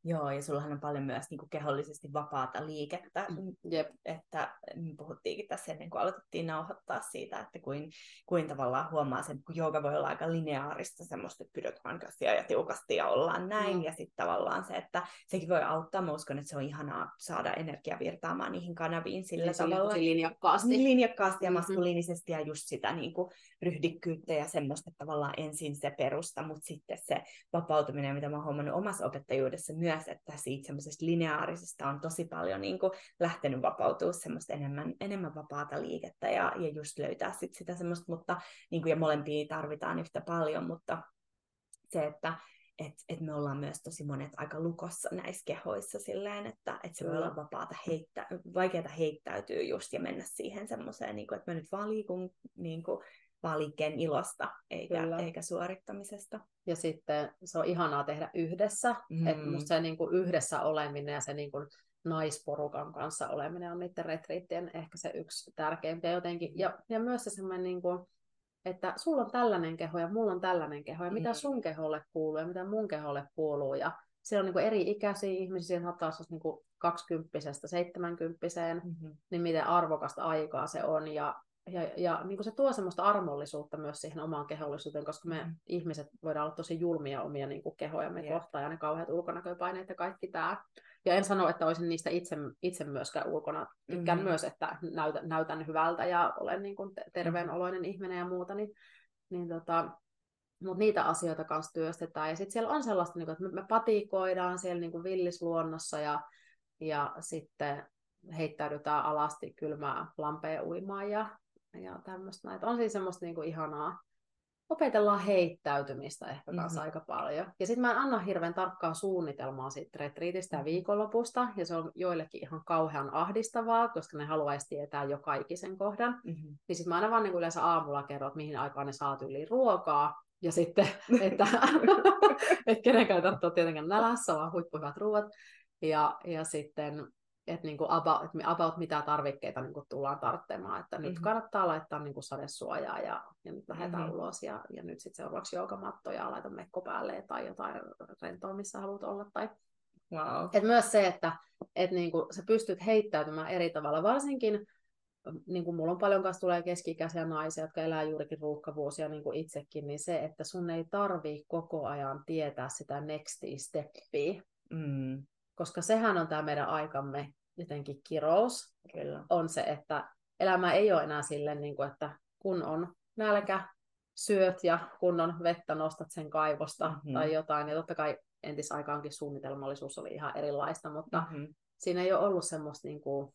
S1: Joo, ja sullahan on paljon myös niin kuin kehollisesti vapaata liikettä,
S2: mm, Jep.
S1: että me puhuttiinkin tässä ennen kuin aloitettiin nauhoittaa siitä, että kuin, kuin tavallaan huomaa sen, kun jooga voi olla aika lineaarista semmoista, että pidetään käsiä ja tiukasti ja ollaan näin, mm. ja sitten tavallaan se, että sekin voi auttaa, mä uskon, että se on ihanaa saada energia virtaamaan niihin kanaviin sillä niin, tavalla.
S2: Linjakkaasti.
S1: Niin, linjakkaasti ja mm-hmm. maskuliinisesti ja just sitä niin kuin ryhdikkyyttä ja semmoista tavallaan ensin se perusta, mutta sitten se vapautuminen, mitä mä oon huomannut omassa opettajuudessa myös, että siitä semmoisesta lineaarisesta on tosi paljon niin kuin lähtenyt vapautua semmoista enemmän, enemmän vapaata liikettä ja, ja just löytää sit sitä semmoista, mutta niin kuin, ja molempia tarvitaan yhtä paljon, mutta se, että et, et me ollaan myös tosi monet aika lukossa näissä kehoissa silleen, että et se voi olla vapaata heittä, vaikeaa heittäytyä just ja mennä siihen semmoiseen, niin että mä nyt vaan liikun niin kuin, vaan liikkeen ilosta eikä, eikä suorittamisesta.
S2: Ja sitten se on ihanaa tehdä yhdessä. Mm. Että musta se niin kuin yhdessä oleminen ja se niin kuin naisporukan kanssa oleminen on niiden retriittien ehkä se yksi tärkeimpiä jotenkin. Ja, ja myös se semmoinen, niin kuin, että sulla on tällainen keho ja mulla on tällainen keho ja mm. mitä sun keholle kuuluu ja mitä mun keholle kuuluu. Ja siellä on niin kuin eri ikäisiä ihmisiä, saattaa olla niin kuin 20 70 mm-hmm. niin miten arvokasta aikaa se on. Ja ja, ja niin kuin se tuo semmoista armollisuutta myös siihen omaan kehollisuuteen, koska me mm. ihmiset voidaan olla tosi julmia omia niin kuin kehojamme yeah. kohtaan ja ne kauheat ulkonäköpaineet ja kaikki tämä. Ja en sano, että olisin niistä itse, itse myöskään ulkona. Tykkään mm-hmm. myös, että näytän, näytän hyvältä ja olen niin kuin terveenoloinen mm-hmm. ihminen ja muuta. Niin, niin tota, mutta niitä asioita kanssa työstetään. Ja sitten siellä on sellaista, niin kuin, että me patikoidaan siellä niin kuin villisluonnossa ja, ja sitten heittäydytään alasti kylmää lampeen uimaan ja ja tämmöistä. On siis semmoista niinku ihanaa. Opetellaan heittäytymistä ehkä kanssa mm-hmm. aika paljon. Ja sitten mä en anna hirveän tarkkaa suunnitelmaa siitä retriitistä ja mm-hmm. viikonlopusta, ja se on joillekin ihan kauhean ahdistavaa, koska ne haluaisi tietää jo kaikisen kohdan. Mm-hmm. Niin sitten mä aina vaan niin yleensä aamulla kerron, että mihin aikaan ne saa yli ruokaa, ja sitten, *laughs* että et kenenkään ei tarvitse tietenkään nälässä, vaan huippuhyvät ruoat. Ja, ja sitten että niinku about, about mitä tarvikkeita niinku tullaan tarvitsemaan, että mm-hmm. nyt kannattaa laittaa niinku sadesuojaa ja, ja nyt lähdetään mm-hmm. ulos ja, ja nyt sitten seuraavaksi joukamatto ja laita mekko päälle tai jotain rentoa, missä haluat olla. Tai...
S1: Wow.
S2: Et myös se, että et niinku, sä pystyt heittäytymään eri tavalla, varsinkin niin kuin mulla on paljon kanssa tulee keski-ikäisiä naisia, jotka elää juurikin ruuhkavuosia niin kuin itsekin, niin se, että sun ei tarvii koko ajan tietää sitä next steppia. Mm. Koska sehän on tämä meidän aikamme jotenkin kirous Kyllä. on se, että elämä ei ole enää silleen, niin kuin, että kun on nälkä, syöt ja kun on vettä, nostat sen kaivosta mm-hmm. tai jotain. Ja totta kai entisaikaankin suunnitelmallisuus oli ihan erilaista, mutta mm-hmm. siinä ei ole ollut semmoista niin kuin,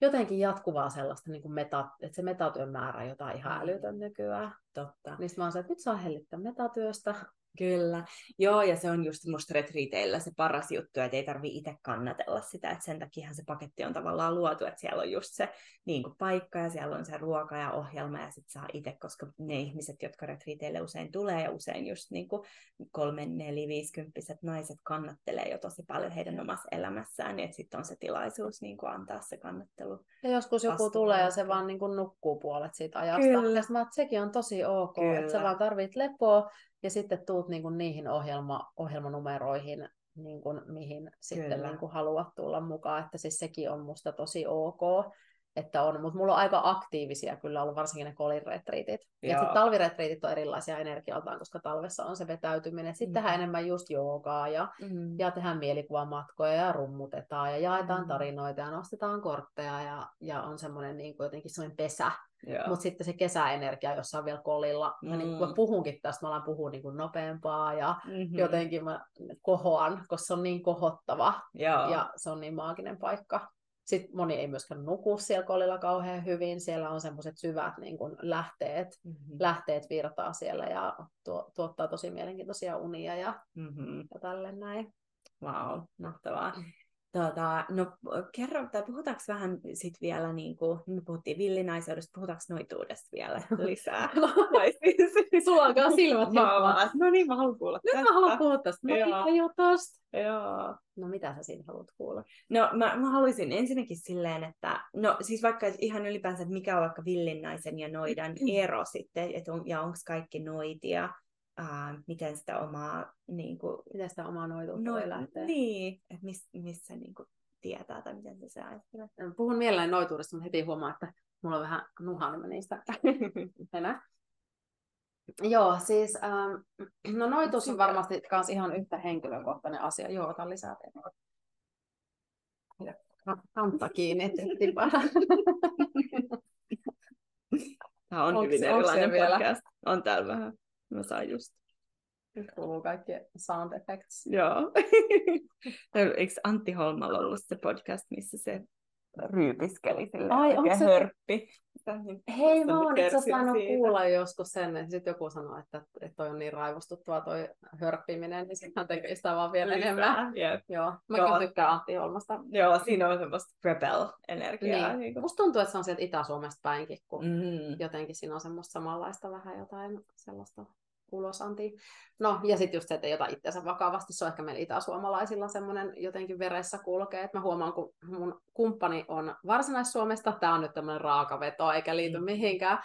S2: jotenkin jatkuvaa sellaista, niin kuin meta, että se metatyön määrä on jotain ihan älytön nykyään.
S1: Totta.
S2: Niin mä oon se, että nyt saa hellittää metatyöstä,
S1: Kyllä. Joo, ja se on just musta retriiteillä se paras juttu, että ei tarvi itse kannatella sitä, että sen takia se paketti on tavallaan luotu, että siellä on just se niin kuin paikka ja siellä on se ruoka ja ohjelma ja sitten saa itse, koska ne ihmiset, jotka retriiteille usein tulee ja usein just niin kuin kolme, neli, viisikymppiset naiset kannattelee jo tosi paljon heidän omassa elämässään, niin että sitten on se tilaisuus niin kuin antaa se kannattelu.
S2: Ja joskus joku vastaan. tulee ja se vaan niin kuin nukkuu puolet siitä ajasta. Kyllä. Ja mä, että sekin on tosi ok, Kyllä. että sä vaan tarvit lepoa ja sitten tuut niin kuin niihin ohjelma, ohjelmanumeroihin, niin kuin, mihin sitten niin kuin haluat tulla mukaan, että siis sekin on musta tosi ok, että on, mutta mulla on aika aktiivisia kyllä ollut varsinkin ne kolinretriitit. Ja sitten talviretriitit on erilaisia energialtaan, koska talvessa on se vetäytyminen. Sitten mm. tehdään enemmän just joogaa ja, mm. ja tehdään mielikuvamatkoja ja rummutetaan ja jaetaan mm. tarinoita ja nostetaan kortteja ja, ja on semmoinen niin kuin jotenkin semmoinen pesä, mutta sitten se kesäenergia, jossa on vielä kolilla, mm. mä, niin, mä puhunkin tästä, mä alan puhua niin kuin nopeampaa ja mm-hmm. jotenkin mä kohoan, koska se on niin kohottava Joo. ja se on niin maaginen paikka. Sitten moni ei myöskään nuku siellä kolilla kauhean hyvin. Siellä on semmoiset syvät niin kuin lähteet, mm-hmm. lähteet virtaa siellä ja tuo, tuottaa tosi mielenkiintoisia unia ja, mm-hmm. ja tälle näin.
S1: Wow, mahtavaa. Tota, no kerro, tai puhutaanko vähän sit vielä, niin kuin, me puhuttiin villinaiseudesta, puhutaanko noituudesta vielä *laughs* lisää? *laughs* no, *laughs*
S2: Sulla alkaa silmät
S1: vaan, No niin, mä haluan kuulla
S2: Nyt tästä. mä haluan puhua tästä. No Joo. No mitä sä siitä haluat kuulla?
S1: No mä, mä haluaisin ensinnäkin silleen, että no siis vaikka ihan ylipäänsä, että mikä on vaikka villinnaisen ja noidan *clears throat* ero sitten, että on, ja onko kaikki noitia, uh, miten sitä omaa... Niin kuin,
S2: miten sitä omaa noituutta no, voi lähteä.
S1: Niin, että miss, missä niin kuin, tietää tai miten se, ajattelee.
S2: Puhun mielelläni noituudesta, mutta heti huomaa, että mulla on vähän nuhan niin niistä *laughs* enää. Joo, siis ähm, no noitus on varmasti kans ihan yhtä henkilökohtainen asia. Joo, otan lisää teemaa. Kanta kiinni,
S1: Tämä *laughs* on Onks, hyvin erilainen podcast. On täällä vähän. Mä sain just.
S2: Nyt kuuluu kaikki sound effects.
S1: Joo. *laughs* Eikö Antti Holmalla ollut se podcast, missä se ryypiskeli sille Ai, onko se... hörppi?
S2: Hei, mä oon itse asiassa kuulla joskus sen, että sitten joku sanoo, että, että toi on niin raivostuttavaa toi hörppiminen, niin sitten tekee sitä vaan vielä Lisää. enemmän. Yep. Joo, mä Joo. tykkään Antti Holmasta.
S1: Joo, siinä on semmoista rebel-energiaa.
S2: Niin. Niin Musta tuntuu, että se on sieltä Itä-Suomesta päinkin, kun mm. jotenkin siinä on semmoista samanlaista vähän jotain sellaista ulosantiin. No, ja sitten just se, että ei ota itseänsä vakavasti, se on ehkä meillä itäsuomalaisilla semmoinen jotenkin veressä kulkee, että mä huomaan, kun mun kumppani on Varsinais-Suomesta, tämä on nyt tämmöinen raakaveto, eikä liity mm. mihinkään,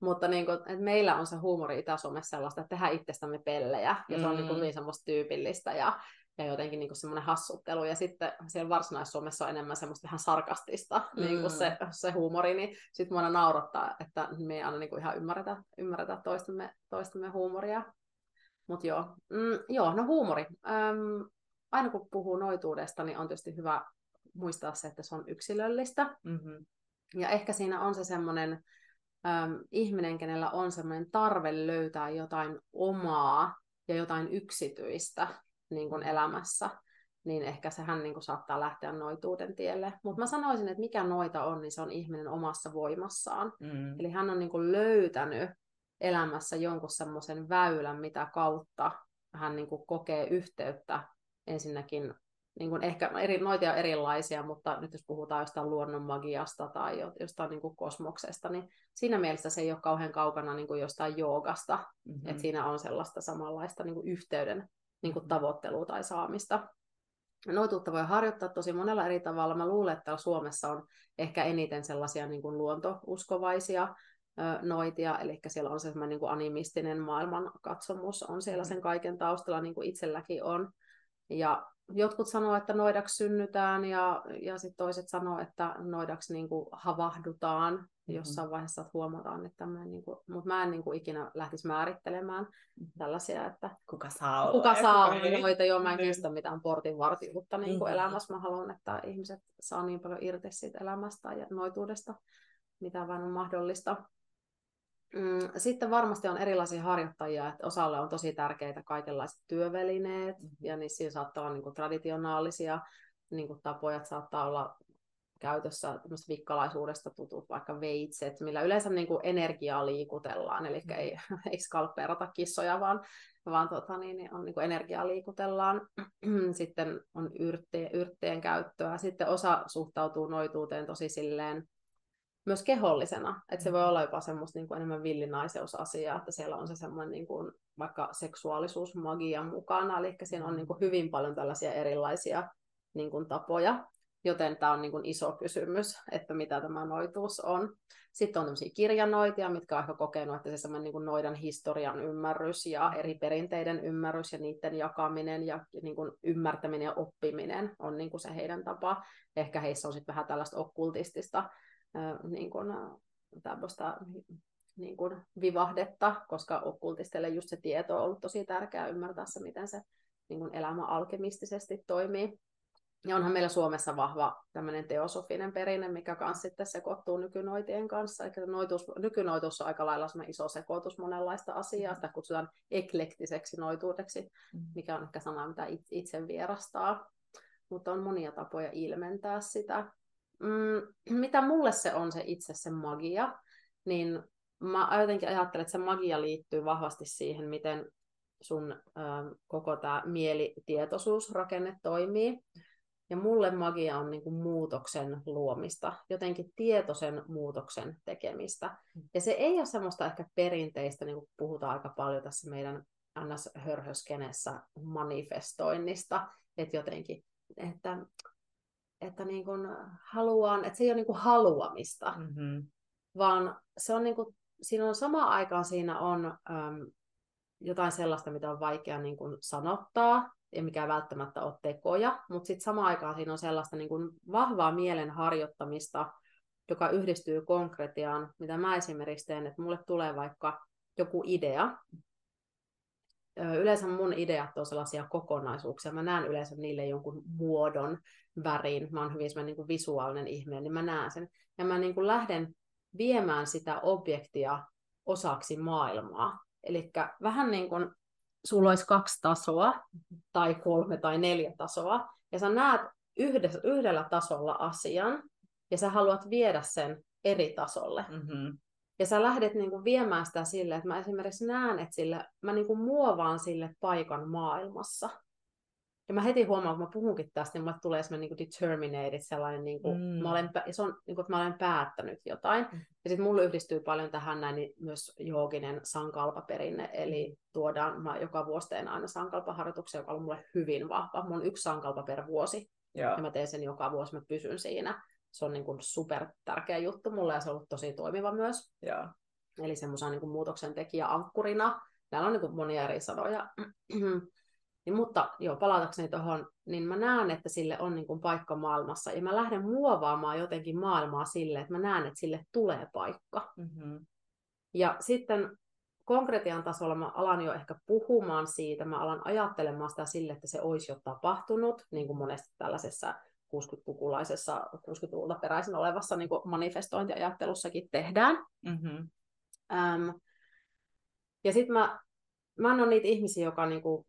S2: mutta niin kuin, että meillä on se huumori Itä-Suomessa sellaista, että tehdään itsestämme pellejä, ja se on niin, kuin mm. niin semmoista tyypillistä, ja ja jotenkin niin semmoinen hassuttelu. Ja sitten siellä Varsinais-Suomessa on enemmän semmoista vähän sarkastista mm. niin kuin se, se huumori, niin sitten mua naurattaa, että me ei aina niin kuin ihan ymmärretä, ymmärretä toistemme, toistemme huumoria. Mutta joo, mm, joo, no huumori. Öm, aina kun puhuu noituudesta, niin on tietysti hyvä muistaa se, että se on yksilöllistä. Mm-hmm. Ja ehkä siinä on se semmoinen äm, ihminen, kenellä on semmoinen tarve löytää jotain omaa ja jotain yksityistä niin kuin elämässä, niin ehkä sehän niin kuin saattaa lähteä noituuden tielle. Mutta mä sanoisin, että mikä noita on, niin se on ihminen omassa voimassaan. Mm. Eli hän on niin kuin löytänyt elämässä jonkun semmoisen väylän, mitä kautta hän niin kuin kokee yhteyttä ensinnäkin niin kuin ehkä eri, noita on erilaisia, mutta nyt jos puhutaan jostain luonnon magiasta tai jostain niin kuin kosmoksesta, niin siinä mielessä se ei ole kauhean kaukana niin kuin jostain joogasta, mm-hmm. että siinä on sellaista samanlaista niin kuin yhteyden niin kuin tavoittelua tai saamista. Noituutta voi harjoittaa tosi monella eri tavalla. Mä luulen, että täällä Suomessa on ehkä eniten sellaisia niin kuin luontouskovaisia noitia, eli siellä on se semmoinen niin animistinen maailmankatsomus, on siellä sen kaiken taustalla, niin kuin itselläkin on. Ja jotkut sanoo, että noidaksi synnytään ja, ja sitten toiset sanoo, että noidaksi niin kuin havahdutaan mm-hmm. jossain vaiheessa, että huomataan, että tämmöinen, niin kuin, mutta mä en niin kuin ikinä lähtisi määrittelemään mm-hmm. tällaisia, että
S1: kuka saa olla
S2: kuka saa kuka noita, joo mä en niin. kestä mitään portinvartijuutta niin kuin mm-hmm. elämässä, mä haluan, että ihmiset saa niin paljon irti siitä elämästä ja noituudesta, mitä vain on mahdollista. Mm, sitten varmasti on erilaisia harjoittajia, että osalle on tosi tärkeitä kaikenlaiset työvälineet, mm-hmm. ja niissä saattaa olla niin kuin traditionaalisia niin kuin tapoja, että saattaa olla käytössä vikkalaisuudesta tutut vaikka veitset, millä yleensä niin kuin energiaa liikutellaan, eli mm. ei, *laughs* ei skalppeerata kissoja, vaan, vaan tota, niin, niin on niin kuin energiaa liikutellaan. *clears throat* Sitten on yrttien, yrttien käyttöä. Sitten osa suhtautuu noituuteen tosi silleen myös kehollisena. Että se voi olla jopa semmoista niin kuin enemmän villinaiseusasiaa, että siellä on se semmoinen niin kuin, vaikka seksuaalisuus magia mukana, eli siinä on niin kuin hyvin paljon tällaisia erilaisia niin kuin, tapoja, joten tämä on niin kuin iso kysymys, että mitä tämä noituus on. Sitten on tämmöisiä kirjanoitia, mitkä on ehkä kokenut, että se semmoinen niin kuin noidan historian ymmärrys ja eri perinteiden ymmärrys ja niiden jakaminen ja niin kuin ymmärtäminen ja oppiminen on niin kuin se heidän tapa. Ehkä heissä on sitten vähän tällaista okkultistista niin kuin, tämmöistä niin kuin vivahdetta, koska okkultisteille just se tieto on ollut tosi tärkeää ymmärtää se, miten se niin kuin elämä alkemistisesti toimii. Ja onhan meillä Suomessa vahva tämmöinen teosofinen perinne, mikä kanssa sitten sekoittuu nykynoitien kanssa. Eli noitus, nykynoitus on aika lailla iso sekoitus monenlaista asiaa. Sitä kutsutaan eklektiseksi noituudeksi, mm. mikä on ehkä sana, mitä itse vierastaa. Mutta on monia tapoja ilmentää sitä. Mm, *clears throat* mitä mulle se on se itse se magia, niin mä jotenkin ajattelen, että se magia liittyy vahvasti siihen, miten sun ö, koko tämä mielitietoisuusrakenne toimii. Ja mulle magia on niin kuin muutoksen luomista, jotenkin tietoisen muutoksen tekemistä. Ja se ei ole semmoista ehkä perinteistä, niin kuin puhutaan aika paljon tässä meidän ns. hörhöskenessä manifestoinnista, että jotenkin, että, että niin kuin haluan, että se ei ole niin kuin haluamista, mm-hmm. vaan se on niin kuin, siinä on sama aikaan siinä on äm, jotain sellaista, mitä on vaikea niin kuin sanottaa, ja mikä ei välttämättä ole tekoja, mutta sitten samaan aikaan siinä on sellaista niin kuin vahvaa mielen harjoittamista, joka yhdistyy konkretiaan, mitä mä esimerkiksi teen, että mulle tulee vaikka joku idea. Yleensä mun ideat on sellaisia kokonaisuuksia. Mä näen yleensä niille jonkun muodon, värin. Mä oon hyvin niin kuin visuaalinen ihminen, niin mä näen sen. Ja mä niin kuin lähden viemään sitä objektia osaksi maailmaa. Eli vähän niin kuin sulla olisi kaksi tasoa, tai kolme tai neljä tasoa, ja sä näet yhdessä, yhdellä tasolla asian, ja sä haluat viedä sen eri tasolle. Mm-hmm. Ja sä lähdet niin kuin viemään sitä sille, että mä esimerkiksi näen, että sille, mä niin kuin muovaan sille paikan maailmassa. Ja mä heti huomaan, kun mä puhunkin tästä, niin mulle tulee semmoinen niin determinated, sellainen, niin kuin, mm. mä olen, se on, niin kuin, että mä olen päättänyt jotain. Mm. Ja sitten mulle yhdistyy paljon tähän näin niin myös jooginen sankalpaperinne, eli tuodaan, mä joka vuosi teen aina sankalpaharjoituksia, joka on mulle hyvin vahva. Mun yksi sankalpa per vuosi, ja, ja mä teen sen joka vuosi, mä pysyn siinä. Se on niin kuin super tärkeä juttu mulle ja se on ollut tosi toimiva myös. Ja. Eli semmoisen niin muutoksen tekijä ankkurina. Täällä on niin kuin monia eri sanoja. *clears throat* Niin, mutta joo, palatakseni tuohon, niin mä näen, että sille on niin kuin paikka maailmassa. Ja mä lähden muovaamaan jotenkin maailmaa sille, että mä näen, että sille tulee paikka. Mm-hmm. Ja sitten konkretian tasolla mä alan jo ehkä puhumaan siitä, mä alan ajattelemaan sitä sille, että se olisi jo tapahtunut, niin kuin monesti tällaisessa 60-lukulaisessa, 60-luvulta peräisin olevassa niin kuin manifestointiajattelussakin tehdään. Mm-hmm. Ähm, ja sitten mä, mä en ole niitä ihmisiä, joka niin kuin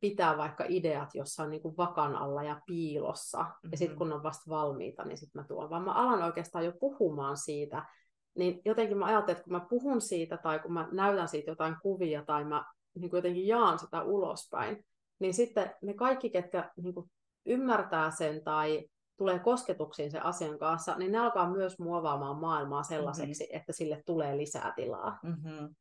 S2: pitää vaikka ideat jossain niin kuin vakan alla ja piilossa, mm-hmm. ja sitten kun on vasta valmiita, niin sitten mä tuon. Vaan mä alan oikeastaan jo puhumaan siitä, niin jotenkin mä ajattelen, että kun mä puhun siitä, tai kun mä näytän siitä jotain kuvia, tai mä niin kuin jotenkin jaan sitä ulospäin, niin sitten ne kaikki, ketkä niin kuin ymmärtää sen tai tulee kosketuksiin sen asian kanssa, niin ne alkaa myös muovaamaan maailmaa sellaiseksi, mm-hmm. että sille tulee lisää tilaa. Mm-hmm.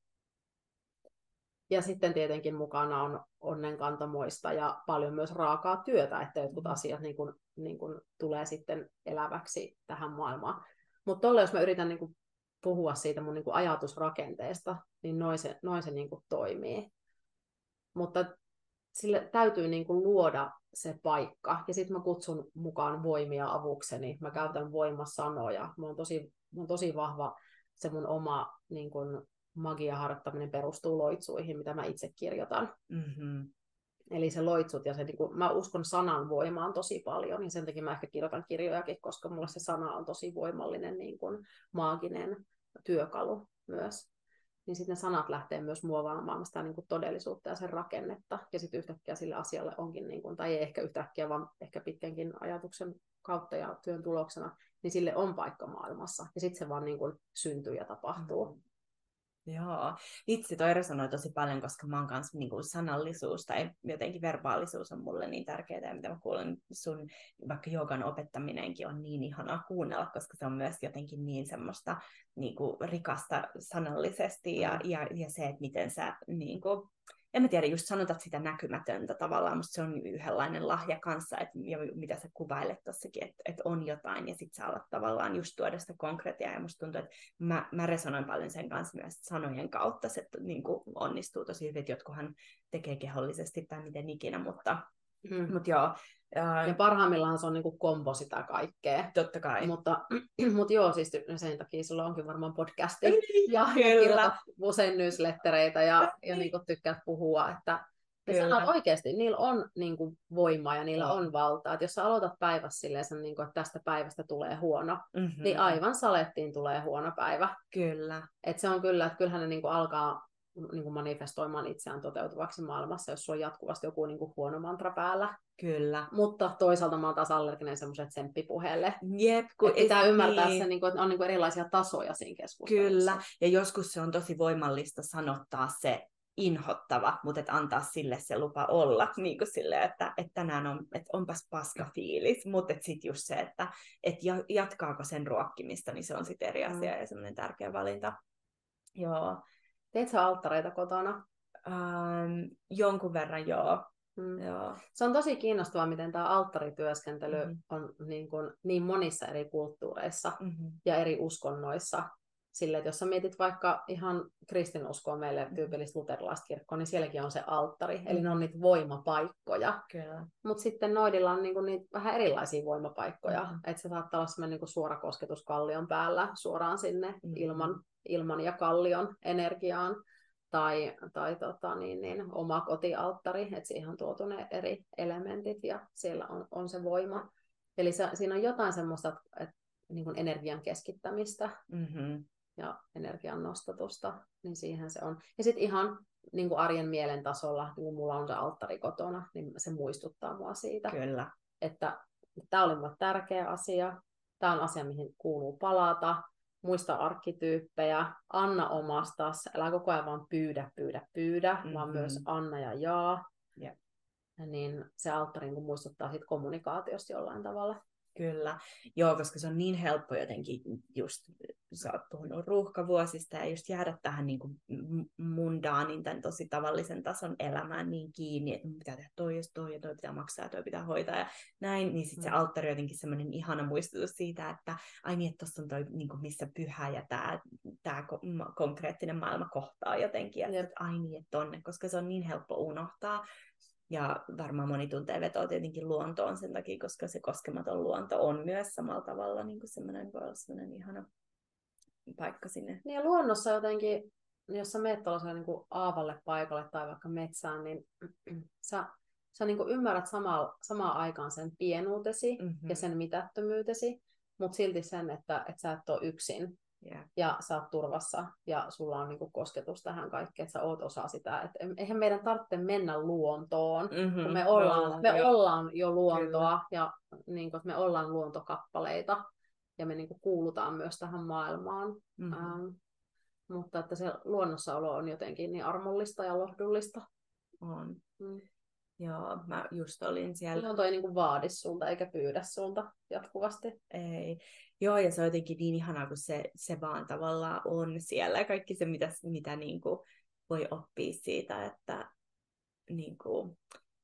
S2: Ja sitten tietenkin mukana on onnenkantamoista ja paljon myös raakaa työtä, että jotkut mm. asiat niin kuin, niin kuin tulee sitten eläväksi tähän maailmaan. Mutta jos mä yritän niin kuin puhua siitä mun niin kuin ajatusrakenteesta, niin noin se, noin se niin kuin toimii. Mutta sille täytyy niin kuin luoda se paikka. Ja sitten mä kutsun mukaan voimia avukseni. Mä käytän voimasanoja. Mä oon tosi, mä oon tosi vahva se mun oma niin kuin, magiaharjoittaminen perustuu loitsuihin, mitä mä itse kirjoitan. Mm-hmm. Eli se loitsut ja se, niin kuin, mä uskon sanan voimaan tosi paljon, niin sen takia mä ehkä kirjoitan kirjojakin, koska mulla se sana on tosi voimallinen niin kuin, maaginen työkalu myös. Niin sitten ne sanat lähtee myös muovaamaan sitä niin kuin todellisuutta ja sen rakennetta. Ja sitten yhtäkkiä sille asialle onkin, niin kuin, tai ei ehkä yhtäkkiä, vaan ehkä pitkänkin ajatuksen kautta ja työn tuloksena, niin sille on paikka maailmassa. Ja sitten se vaan niin kuin syntyy ja tapahtuu. Mm-hmm.
S1: Joo, itse toi resonoi tosi paljon, koska mä oon kanssa niin kuin sanallisuus tai jotenkin verbaalisuus on mulle niin tärkeää, ja mitä mä kuulen sun vaikka joogan opettaminenkin on niin ihana kuunnella, koska se on myös jotenkin niin semmoista niin kuin rikasta sanallisesti ja, ja, ja se, että miten sä niin kuin, en mä tiedä, just sanotat sitä näkymätöntä tavallaan, mutta se on yhdenlainen lahja kanssa, että, ja mitä sä kuvailet tossakin, että, että on jotain, ja sit sä alat tavallaan just tuoda sitä konkretiaa, ja musta tuntuu, että mä, mä resonoin paljon sen kanssa myös sanojen kautta, se että, niin kuin onnistuu tosi hyvin, että jotkuhan tekee kehollisesti tai miten ikinä, mutta Mm. Mut joo,
S2: ja parhaimmillaan se on niinku kombo sitä kaikkea.
S1: Totta kai.
S2: Mutta, *clears throat* mutta joo, siis sen takia sulla onkin varmaan podcasti. Niin, ja kirjoitat usein newslettereitä ja, ja niinku tykkäät puhua. Että ja sanat oikeasti, niillä on niinku voimaa ja niillä no. on valtaa. Että jos sä aloitat päivässä silleen, niinku, että tästä päivästä tulee huono, mm-hmm. niin aivan salettiin tulee huono päivä.
S1: Kyllä.
S2: Et se on kyllä, että kyllähän ne niinku alkaa niin kuin manifestoimaan itseään toteutuvaksi maailmassa, jos sulla on jatkuvasti joku niin kuin huono mantra päällä.
S1: Kyllä.
S2: Mutta toisaalta mä oon taas allerginen semmoiselle tsemppipuheelle.
S1: Jep, kun
S2: Et pitää
S1: et-
S2: ymmärtää
S1: niin.
S2: se, niin kuin, että on niin kuin erilaisia tasoja siinä keskustelussa.
S1: Kyllä, ja joskus se on tosi voimallista sanottaa se inhottava, mutta et antaa sille se lupa olla, *laughs* niin kuin sille, että, että tänään on, että onpas paska fiilis, mutta sitten just se, että et ja- jatkaako sen ruokkimista, niin se on sitten eri
S2: Mm.
S1: asia ja semmoinen tärkeä valinta. Joo,
S2: Teet sä alttareita kotona?
S1: ähm, jonkun verran joo.
S2: Mm.
S1: joo.
S2: Se on tosi kiinnostavaa, miten tämä alttarityöskentely
S1: Mhm.
S2: on niin, kuin, niin monissa eri kulttuureissa
S1: Mm-hmm.
S2: ja eri uskonnoissa. Sille, että jos sä mietit vaikka ihan kristinuskoa meille
S1: Mhm.
S2: tyypillistä luterilaista kirkkoa, niin sielläkin on se alttari, eli
S1: Mhm.
S2: ne on niitä voimapaikkoja. Mutta sitten noidilla on niinku niitä vähän erilaisia voimapaikkoja,
S1: Mhm.
S2: että se saattaa olla semmoinen niinku suora kosketus kallion päällä suoraan sinne
S1: Mhm.
S2: ilman, ilman ja kallion energiaan. Tai, tai tota, niin, niin, oma kotialttari, että siihen on tuotu ne eri elementit ja siellä on, on se voima. Eli se, siinä on jotain semmoista että, niin kuin energian keskittämistä
S1: Mm-hmm.
S2: ja energian nostatusta, niin siihen se on. Ja sitten ihan niin kuin arjen mielen tasolla, niin kun mulla on se alttari kotona, niin se muistuttaa mua siitä,
S1: Kyllä.
S2: että tämä oli mulle tärkeä asia, tämä on asia, mihin kuuluu palata, muista arkkityyppejä, anna omastas, älä koko ajan vaan pyydä, pyydä, pyydä, mm-hmm. vaan myös anna ja jaa. Ja niin se alttari niin muistuttaa siitä kommunikaatiosta jollain tavalla.
S1: Kyllä, joo, koska se on niin helppo jotenkin just, sä oot puhunut ruuhkavuosista ja just jäädä tähän niin kuin mundaanin, tämän tosi tavallisen tason elämään niin kiinni, että mun pitää tehdä toi ja toi ja toi pitää maksaa ja toi pitää hoitaa ja näin, niin sitten se
S2: Mm.
S1: alttari on jotenkin semmoinen ihana muistutus siitä, että ai niin, että tossa on toi, niin kuin missä pyhä ja tämä tää konkreettinen maailma kohtaa jotenkin, ja
S2: Jep.
S1: että ai niin, että tonne, koska se on niin helppo unohtaa, ja varmaan moni tuntee vetoa tietenkin luontoon sen takia, koska se koskematon luonto on myös samalla tavalla niin kuin semmoinen, voi olla semmoinen ihana paikka sinne.
S2: Niin ja luonnossa jotenkin, jos sä meet tuollaiselle niin kuin aavalle paikalle tai vaikka metsään, niin *clears throat* sä, sä niin kuin ymmärrät samaa, samaan aikaan sen pienuutesi
S1: Mm-hmm.
S2: ja sen mitättömyytesi, mutta silti sen, että, että sä et ole yksin
S1: yeah.
S2: ja sä oot turvassa ja sulla on niin kuin kosketus tähän kaikkeen, että sä oot osa sitä. Et eihän meidän tarvitse mennä luontoon,
S1: mm-hmm.
S2: kun me ollaan, me
S1: jo.
S2: ollaan jo luontoa ja niin kuin, että me ollaan luontokappaleita ja me niin kuin kuulutaan myös tähän maailmaan.
S1: Mm-hmm.
S2: Ähm, mutta että se luonnossaolo on jotenkin niin armollista ja lohdullista.
S1: On.
S2: Mm.
S1: Joo, mä just olin siellä.
S2: Luonto ei niin kuin vaadi sulta eikä pyydä sulta jatkuvasti.
S1: Ei. Joo, ja se on jotenkin niin ihanaa, kun se, se vaan tavallaan on siellä. Kaikki se, mitä, mitä niin kuin voi oppia siitä, että niin kuin,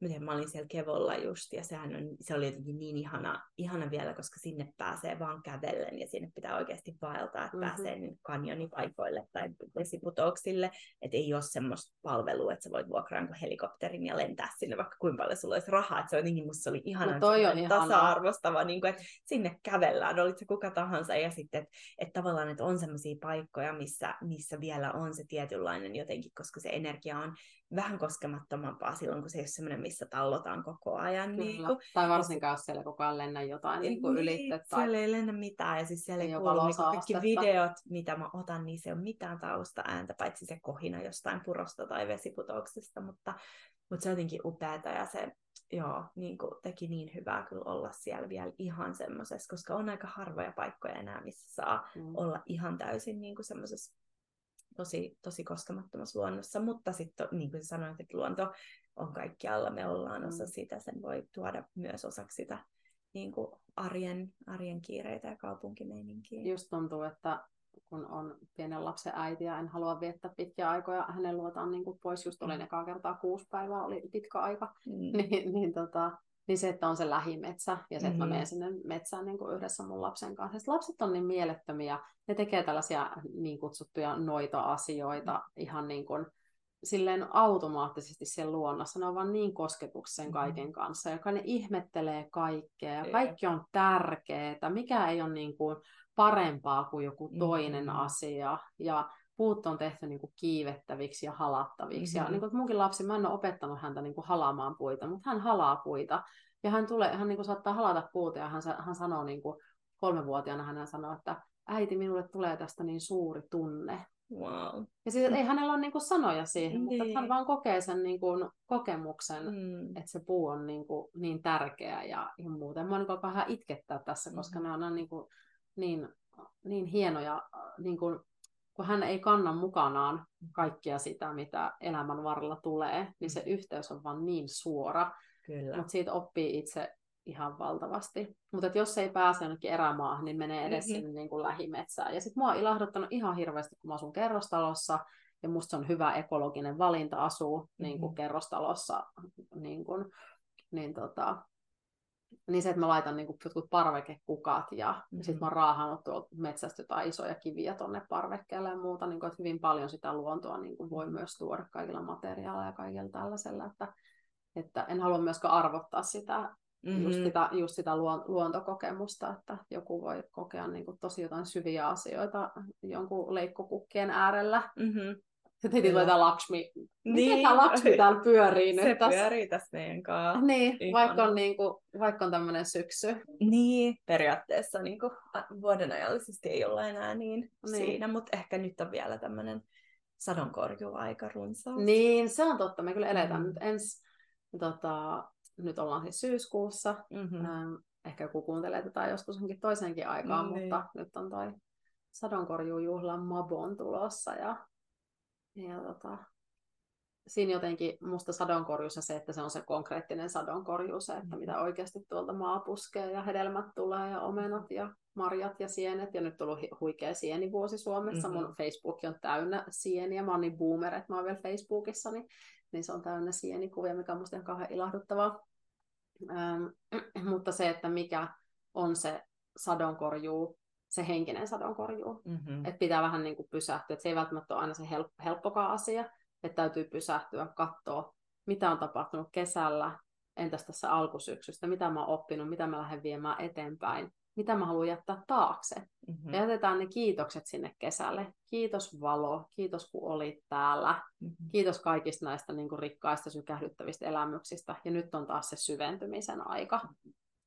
S1: miten mä olin siellä Kevolla just, ja sehän on, se oli jotenkin niin ihana, ihana vielä, koska sinne pääsee vaan kävellen, ja sinne pitää oikeasti vaeltaa, että
S2: Mhm.
S1: mm-hmm. pääsee niin kanjonipaikoille tai vesiputouksille, että ei ole semmoista palvelua, että sä voit vuokraa helikopterin ja lentää sinne, vaikka kuinka paljon sulla olisi rahaa, että se on jotenkin, musta se oli ihana,
S2: No toi on
S1: tasa-arvostava, niin kuin, että sinne kävellään, olit se kuka tahansa, ja sitten, että, että tavallaan, että on semmoisia paikkoja, missä, missä vielä on se tietynlainen jotenkin, koska se energia on vähän koskemattomampaa silloin, kun se ei ole semmoinen, missä tallotaan koko ajan. Niin
S2: Kyllä.
S1: kuin,
S2: Tai varsinkaan, jos siellä koko ajan lennä jotain niin kuin ylitse. Tai...
S1: Siellä ei lennä mitään, ja siis siellä ei kuulu niin kaikki videot, mitä mä otan, niin se on mitään taustaääntä, paitsi se kohina jostain purosta tai vesiputouksesta, mutta, mutta se on jotenkin upeata, ja se joo, niin kuin teki niin hyvää kyllä olla siellä vielä ihan semmoisessa, koska on aika harvoja paikkoja enää, missä saa
S2: Mm.
S1: olla ihan täysin niin kuin semmoisessa tosi, tosi koskemattomassa luonnossa, mutta sitten niin kuin sanoit, että luonto on kaikkialla, me ollaan osa
S2: Mm.
S1: sitä, sen voi tuoda myös osaksi sitä niin kuin arjen, arjen kiireitä ja kaupunkimeininkiä.
S2: Just tuntuu, että kun on pienen lapsen äiti ja en halua viettää pitkiä aikoja hänen luotaan niin kuin pois, just olin
S1: Mm.
S2: ekaa kertaa kuusi päivää, oli pitkä aika,
S1: Mm. *laughs*
S2: niin, niin, tota, niin se, että on se lähimetsä ja se, että mä menen sinne metsään niin kuin yhdessä mun lapsen kanssa. Sitten lapset on niin mielettömiä, ne tekee tällaisia niin kutsuttuja noita-asioita ihan niin kuin, silleen automaattisesti sen luonnossa. Ne on vaan niin kosketuksen
S1: Mhm.
S2: kaiken kanssa, joka ne ihmettelee kaikkea.
S1: Jep.
S2: Kaikki on tärkeää. Mikä ei ole niin kuin parempaa kuin joku toinen
S1: Mhm.
S2: asia. Ja puut on tehty niin kuin kiivettäviksi ja halattaviksi.
S1: Mhm.
S2: Ja niin kuin munkin lapsi, mä en ole opettanut häntä niin kuin halaamaan puita, mutta hän halaa puita. Ja hän, tulee, hän niin kuin saattaa halata puuta ja hän, hän sanoo niin kuin kolmevuotiaana hän sanoo, että äiti, minulle tulee tästä niin suuri tunne.
S1: Wow.
S2: Ja siis ei hänellä ole niinku sanoja siihen, niin. mutta hän
S1: Niin.
S2: vaan kokee sen niinku kokemuksen, mm. Että se puu on niinku niin tärkeä ja, ja muuten. Mä niinku vähän itkettää tässä, koska mm. ne on niinku niin, niin hienoja, niin kuin, kun hän ei kanna mukanaan kaikkia sitä, mitä elämän varrella tulee, niin se yhteys on vaan niin suora,
S1: Kyllä.
S2: mutta siitä oppii itse ihan valtavasti. Mutta jos ei pääse jonnekin erämaahan, niin menee edes
S1: Mhm.
S2: sinne niin kuin lähimetsään. Ja sitten mua on ilahduttanut ihan hirveästi, kun mä asun kerrostalossa, ja musta se on hyvä ekologinen valinta asua niin kuin kerrostalossa, niin, kuin, niin, tota, niin se, että mä laitan niin kuin jotkut parvekekukat ja mm-hmm. sitten mä oon raahannut tuolta metsästä jotain isoja kiviä tonne parvekkeelle ja muuta, niin kuin, että hyvin paljon sitä luontoa niin kuin voi myös tuoda kaikilla materiaaleilla ja kaikilla tällaisella, että, että en halua myöskään arvottaa sitä mm-hmm. just sitä, just sitä luontokokemusta, että joku voi kokea niin kuin tosi jotain syviä asioita jonkun leikkokukkien äärellä.
S1: Mm-hmm.
S2: Sitten heti tulee tämä Lakshmi.
S1: Niin.
S2: Miten tämä Lakshmi täällä pyörii
S1: Se
S2: nyt tässä?
S1: pyörii tässä meidän kanssa.
S2: Niin,
S1: Ihana.
S2: vaikka on, niin kuin, vaikka on tämmöinen syksy.
S1: Niin, periaatteessa niin kuin, vuoden ajallisesti ei olla enää niin,
S2: Niin.
S1: niin. siinä, mutta ehkä nyt on vielä tämmöinen sadonkorjuaika runsaasti.
S2: Niin, se on totta. Me kyllä eletään
S1: Mm.
S2: nyt ensi, tota, nyt ollaan siis syyskuussa.
S1: Mm-hmm.
S2: Ähm, ehkä joku kuuntelee tätä joskus onkin toisenkin aikaan,
S1: Niin.
S2: mutta nyt on toi sadonkorjuujuhlan Mabon tulossa ja, ja tota, siinä jotenkin musta sadonkorjuussa se, että se on se konkreettinen sadonkorjuu, se, että mitä oikeasti tuolta maa puskee ja hedelmät tulee ja omenat ja marjat ja sienet. Ja nyt on ollut huikea sienivuosi Suomessa.
S1: Mhm.
S2: Mun Facebook on täynnä sieniä. Mä oon niin boomer, että mä oon vielä Facebookissa, niin, niin se on täynnä sienikuvia, mikä on musta ihan kauhean ilahduttavaa. Ähm, *clears throat* mutta se, että mikä on se sadonkorjuu, se henkinen sadonkorjuu,
S1: Mm-hmm.
S2: että pitää vähän niin kuin pysähtyä. Että se ei välttämättä ole aina se help- helppokaan asia, että täytyy pysähtyä, katsoa, mitä on tapahtunut kesällä, entäs tässä alkusyksystä, mitä mä oon oppinut, mitä mä lähden viemään eteenpäin, mitä mä haluan jättää taakse.
S1: Mm-hmm.
S2: Ja jätetään ne kiitokset sinne kesälle. Kiitos valo, kiitos kun olit täällä,
S1: Mm-hmm.
S2: kiitos kaikista näistä niin kuin rikkaista sykähdyttävistä elämyksistä. Ja nyt on taas se syventymisen aika.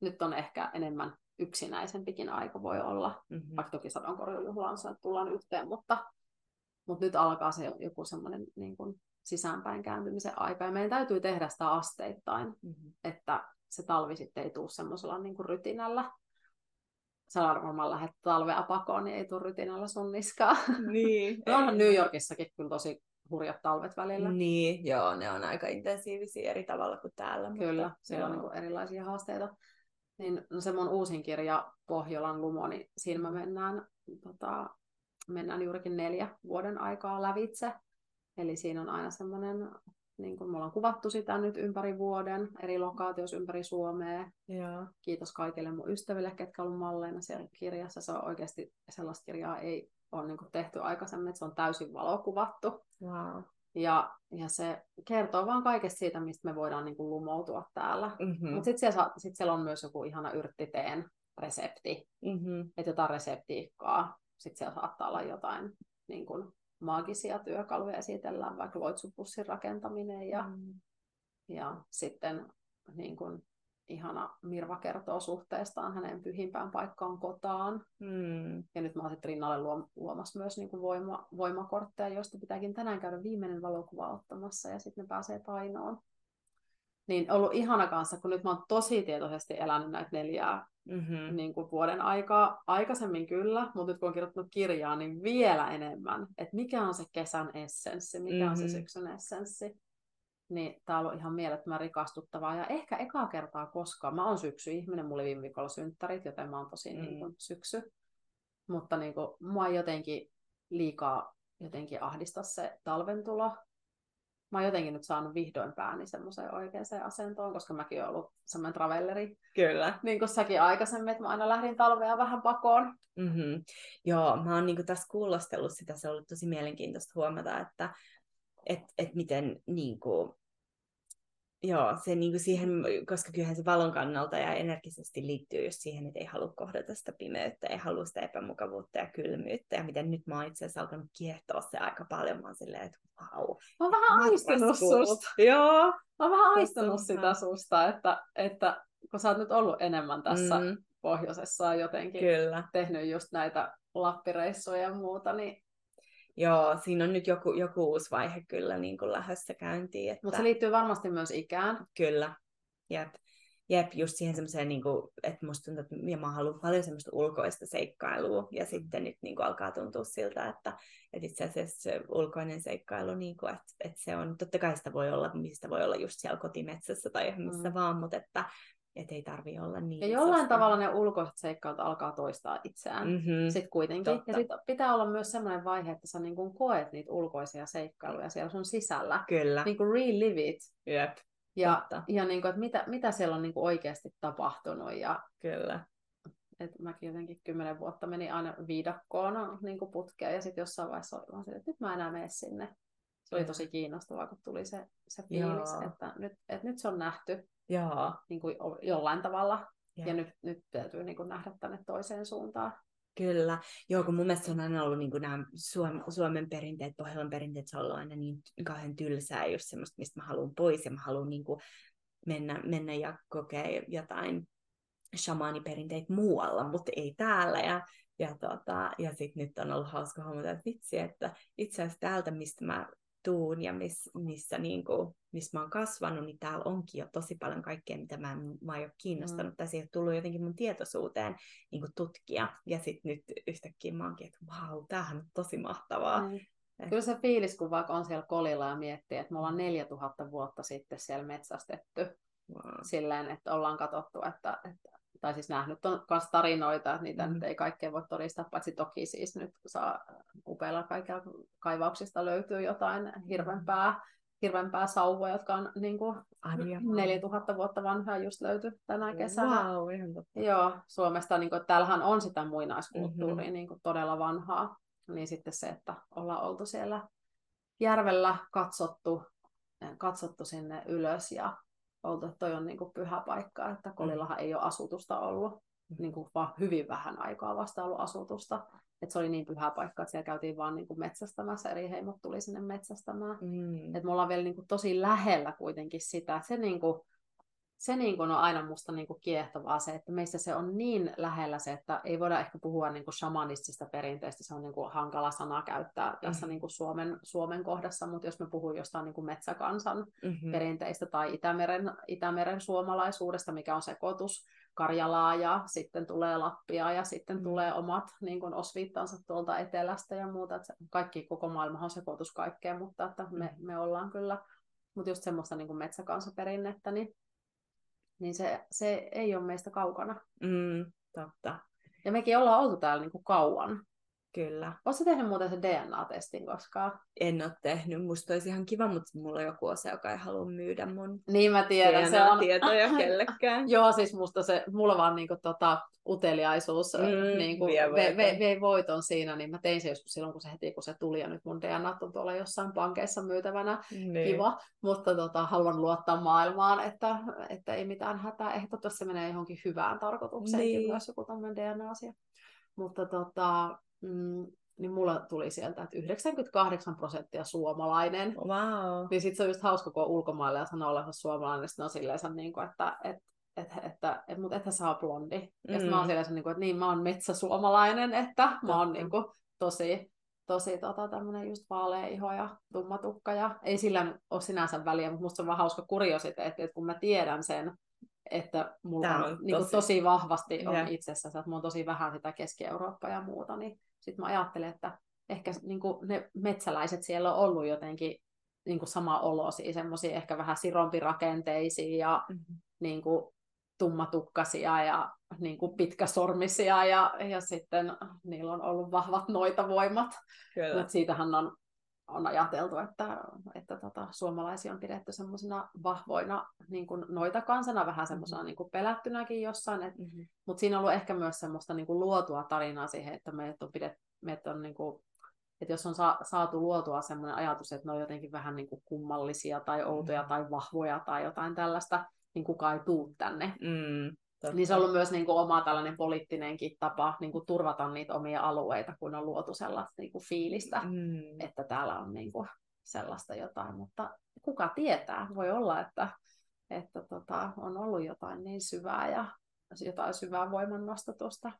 S2: Nyt on ehkä enemmän yksinäisempikin aika voi olla
S1: Mm-hmm.
S2: vaikka toki sadonkorjuujuhla on se, että tullaan yhteen, mutta, mutta nyt alkaa se joku semmoinen niin kuin sisäänpäin kääntymisen aika, ja meidän täytyy tehdä sitä asteittain,
S1: Mm-hmm.
S2: että se talvi sitten ei tule semmoisella niin kuin rytinällä. Sä varmaan lähdet talvea pakoon, niin ei tule rytinällä sun niskaa. *laughs*
S1: Niin.
S2: No onhan New Yorkissakin kyllä tosi hurjat talvet välillä.
S1: Niin, joo, ne on aika intensiivisiä eri tavalla kuin täällä.
S2: Kyllä,
S1: mutta,
S2: siellä on
S1: joo.
S2: niin kuin erilaisia haasteita. Niin, no se mun uusin kirja Pohjolan lumo, niin siinä me mennään, tota, mennään juurikin neljä vuoden aikaa lävitse. Eli siinä on aina semmoinen, niin kuin me ollaan kuvattu sitä nyt ympäri vuoden, eri lokaatioissa ympäri Suomea.
S1: Joo.
S2: Kiitos kaikille mun ystäville, ketkä on ollut malleina siellä kirjassa. Se on oikeasti, sellaista kirjaa ei ole niin kuin tehty aikaisemmin, että se on täysin valokuvattu.
S1: Wow.
S2: Ja, ja se kertoo vaan kaikesta siitä, mistä me voidaan niin kuin lumoutua täällä.
S1: Mm-hmm.
S2: Mutta sitten siellä, sit siellä on myös joku ihana yrttiteen resepti,
S1: Mm-hmm.
S2: että jotain reseptiikkaa. Sitten siellä saattaa olla jotain niin kuin, maagisia työkaluja esitellään, vaikka loitsupussin rakentaminen. Ja,
S1: Mm.
S2: ja sitten niin kuin, ihana Mirva kertoo suhteestaan hänen pyhimpään paikkaan kotaan.
S1: Mm.
S2: Ja nyt mä oon sitten rinnalle luom- luomassa myös niin kuin voima, voimakortteja, joista pitääkin tänään käydä viimeinen valokuva ottamassa ja sitten ne pääsee painoon. Niin ollut ihana kanssa, kun nyt mä oon tosi tietoisesti elänyt näitä neljää
S1: Mm-hmm.
S2: niin kuin vuoden aikaa. Aikaisemmin kyllä, mutta nyt kun on kirjoittanut kirjaa, niin vielä enemmän. Että mikä on se kesän essenssi, mikä mm-hmm. on se
S1: Mhm.
S2: syksyn essenssi. Niin tää on ollut ihan mielettömän rikastuttavaa. Ja ehkä ekaa kertaa koskaan. Mä oon syksy-ihminen, mulla oli viime viikolla synttärit, joten mä oon tosi
S1: Mm.
S2: niin kuin, syksy. Mutta niin kuin, mua ei jotenkin liikaa jotenkin ahdista se talven tulo. Mä oon jotenkin nyt saanut vihdoin pääni semmoiseen oikeaan asentoon, koska mäkin oon ollut semmoinen travelleri,
S1: Kyllä.
S2: niin kuin säkin aikaisemmin, että mä aina lähdin talvea vähän pakoon.
S1: Mm-hmm. Joo, mä oon niinku tässä kuulostellut sitä, se on ollut tosi mielenkiintoista huomata, että et, et miten niinku, joo, se niinku siihen, koska kyllähän se valon kannalta ja energisesti liittyy just siihen, että ei halua kohdata sitä pimeyttä, ei halua sitä epämukavuutta ja kylmyyttä, ja miten nyt mä oon itse asiassa alkanut kiehtoa se aika paljon, mä oon silleen, että vau.
S2: Mä oon vähän
S1: marraskuussa.
S2: susta.
S1: Joo.
S2: Mä oon vähän
S1: Totta
S2: aistinut sitä susta, että, että kun sä oot nyt ollut enemmän tässä. Mm, pohjoisessa jotenkin
S1: kyllä.
S2: tehnyt just näitä lappireissuja ja muuta, niin
S1: Joo, siinä on nyt joku, joku uusi vaihe kyllä niin kuin lähdössä käyntiin. Että...
S2: Mutta se liittyy varmasti myös ikään.
S1: Kyllä, jep. Jep, just siihen semmoiseen, niin kuin, että musta tuntuu, että ja mä haluan paljon semmoista ulkoista seikkailua, ja sitten nyt niin kuin, alkaa tuntua siltä, että, että itse asiassa se ulkoinen seikkailu, niin kuin, että, että se on, totta kai sitä voi olla, mistä voi olla just siellä kotimetsässä tai missä mm. vaan, mutta että, että ei tarvi olla niin.
S2: Ja jollain isosti. tavalla ne ulkoiset seikkailut alkaa toistaa itseään mm-hmm. sitten kuitenkin. Totta. Ja sitten pitää olla myös sellainen vaihe, että sä niin koet niitä ulkoisia seikkailuja siellä sun sisällä.
S1: Kyllä.
S2: Niin kuin relive it.
S1: Jep.
S2: Ja, Totta. ja niin kuin, että mitä, mitä siellä on niin kuin oikeasti tapahtunut. Ja,
S1: Kyllä.
S2: Et mäkin jotenkin kymmenen vuotta meni aina viidakkoon niin kuin putkeen ja sitten jossain vaiheessa oli vaan se, että nyt mä enää mene sinne. Se oli tosi kiinnostavaa, kun tuli se, se fiilis, Joo. että nyt, että nyt se on nähty
S1: Joo.
S2: Niin kuin jollain tavalla. Joo. Ja nyt, nyt täytyy niin kuin nähdä tänne toiseen suuntaan.
S1: Kyllä. Joo, kun mun mielestä se on aina ollut niin nämä Suomen, Suomen perinteet, Pohjolan perinteet, se on ollut aina niin kauhean tylsää just semmoista, mistä mä haluan pois ja mä haluan niin kuin mennä, mennä ja kokea jotain shamaaniperinteitä muualla, mutta ei täällä. Ja, ja, tota, ja sitten nyt on ollut hauska huomata, että vitsi, että itse asiassa täältä, mistä mä tuun ja miss, missä, niin kuin, missä mä oon kasvanut, niin täällä onkin jo tosi paljon kaikkea, mitä mä, en, mä jo kiinnostanut. Mm. Tai se tullut jotenkin mun tietoisuuteen niin kuin tutkia. Ja sitten nyt yhtäkkiä mä oonkin, että vau, tämähän on tosi mahtavaa. Mm.
S2: Et... Kyllä se fiilis, kun vaikka on siellä kolilla ja miettii, että me ollaan 4000 vuotta sitten siellä metsästetty. Wow. Silleen, että ollaan katsottu, että, että tai siis nähnyt on myös tarinoita, että niitä mm. nyt ei kaikkea voi todistaa, paitsi toki siis nyt saa upeilla kaikilla kaivauksista löytyy jotain hirveämpää, hirveämpää sauvoja, jotka on niin kuin 4000 vuotta vanhaa just löyty tänä kesänä.
S1: Wow, ihan totta.
S2: Joo, Suomesta, niin kuin, täällähän on sitä muinaiskulttuuria mm-hmm. niin kuin todella vanhaa, niin sitten se, että ollaan oltu siellä järvellä katsottu, katsottu sinne ylös ja oltu, että toi on niin kuin pyhä paikka, että Kolillahan ei ole asutusta ollut, mm. niin kuin vaan hyvin vähän aikaa vasta ollut asutusta. Että se oli niin pyhä paikka, että siellä käytiin vaan niin kuin metsästämässä, eri heimot tuli sinne metsästämään. Mm. Että me ollaan vielä niin kuin tosi lähellä kuitenkin sitä. Se niin kuin, se niin kuin on aina musta niin kuin kiehtovaa se, että meissä se on niin lähellä se, että ei voida ehkä puhua niin kuin shamanistisista perinteistä, se on niin kuin hankala sana käyttää mm-hmm. tässä niin kuin Suomen, Suomen kohdassa, mutta jos me puhun jostain niin kuin metsäkansan mm-hmm. perinteistä tai Itämeren, Itämeren suomalaisuudesta, mikä on sekoitus Karjalaa ja sitten tulee Lappia ja sitten mm-hmm. tulee omat niin kuin osviittansa tuolta etelästä ja muuta, että kaikki koko maailma on sekoitus kaikkea, mutta että me, mm-hmm. me ollaan kyllä, mutta just semmoista niin kuin metsäkansaperinnettä, niin niin se, se ei ole meistä kaukana.
S1: Mm, totta.
S2: Ja mekin ollaan oltu täällä niin kuin kauan.
S1: Kyllä.
S2: Oletko tehnyt muuten se DNA-testin koskaan?
S1: En ole tehnyt. Musta olisi ihan kiva, mutta mulla on joku osa, joka ei halua myydä mun
S2: niin mä tiedän, se on...
S1: tietoja *laughs* kellekään.
S2: Joo, siis musta se, mulla vaan niinku tota, uteliaisuus mm, niinku, vie, voiton. Ve, ve, voiton siinä, niin mä tein se joskus silloin, kun se heti kun se tuli, ja nyt mun DNA on tuolla jossain pankeissa myytävänä. Niin. Kiva, mutta tota, haluan luottaa maailmaan, että, että ei mitään hätää. Ehkä se menee johonkin hyvään tarkoitukseen, niin. myös joku tämmöinen DNA-asia. Mutta tota, mm, niin mulla tuli sieltä, että 98 prosenttia suomalainen.
S1: Wow.
S2: Niin sit se on just hauska, kun on ulkomailla ja sanoo olevansa suomalainen, sitten on silleen, niin kuin, että, että että, että, että mutta ethän saa blondi. Mm. Ja sitten mä oon silleen, niin kuin, että niin, mä oon metsäsuomalainen, että mä oon niin kuin, tosi, tosi tota, tämmöinen just vaalea iho ja tumma tukka. Ja ei sillä ole sinänsä väliä, mutta musta on vaan hauska kuriositeetti, että kun mä tiedän sen, että mulla on, on niin tosi... tosi vahvasti on yeah. itsessä, että mulla on tosi vähän sitä Keski-Eurooppaa ja muuta, niin sitten mä ajattelen, että ehkä niin kuin ne metsäläiset siellä on ollut jotenkin niin kuin sama olo, siis semmoisia ehkä vähän sirompirakenteisia ja mm-hmm. niin kuin tummatukkasia ja niin kuin pitkäsormisia ja, ja sitten niillä on ollut vahvat noita voimat. Mutta siitähän on on ajateltu, että, että tota, suomalaisia on pidetty semmoisina vahvoina niin kuin noita kansana, vähän semmoisena mm-hmm. niin kuin pelättynäkin jossain, mm-hmm. mutta siinä on ollut ehkä myös semmoista niin kuin luotua tarinaa siihen, että meidät on, pidet, meidät on niin kuin, että jos on sa- saatu luotua semmoinen ajatus, että ne on jotenkin vähän niin kuin kummallisia tai outoja mm-hmm. tai vahvoja tai jotain tällaista, niin kukaan ei tuu tänne.
S1: Mm.
S2: Totta. Niin se on ollut myös niin kuin oma tällainen poliittinenkin tapa niin kuin turvata niitä omia alueita, kun on luotu sellaista niin kuin fiilistä, mm. että täällä on niin kuin sellaista jotain. Mutta kuka tietää, voi olla, että, että tota, on ollut jotain niin syvää ja jotain syvää voimannostatusta.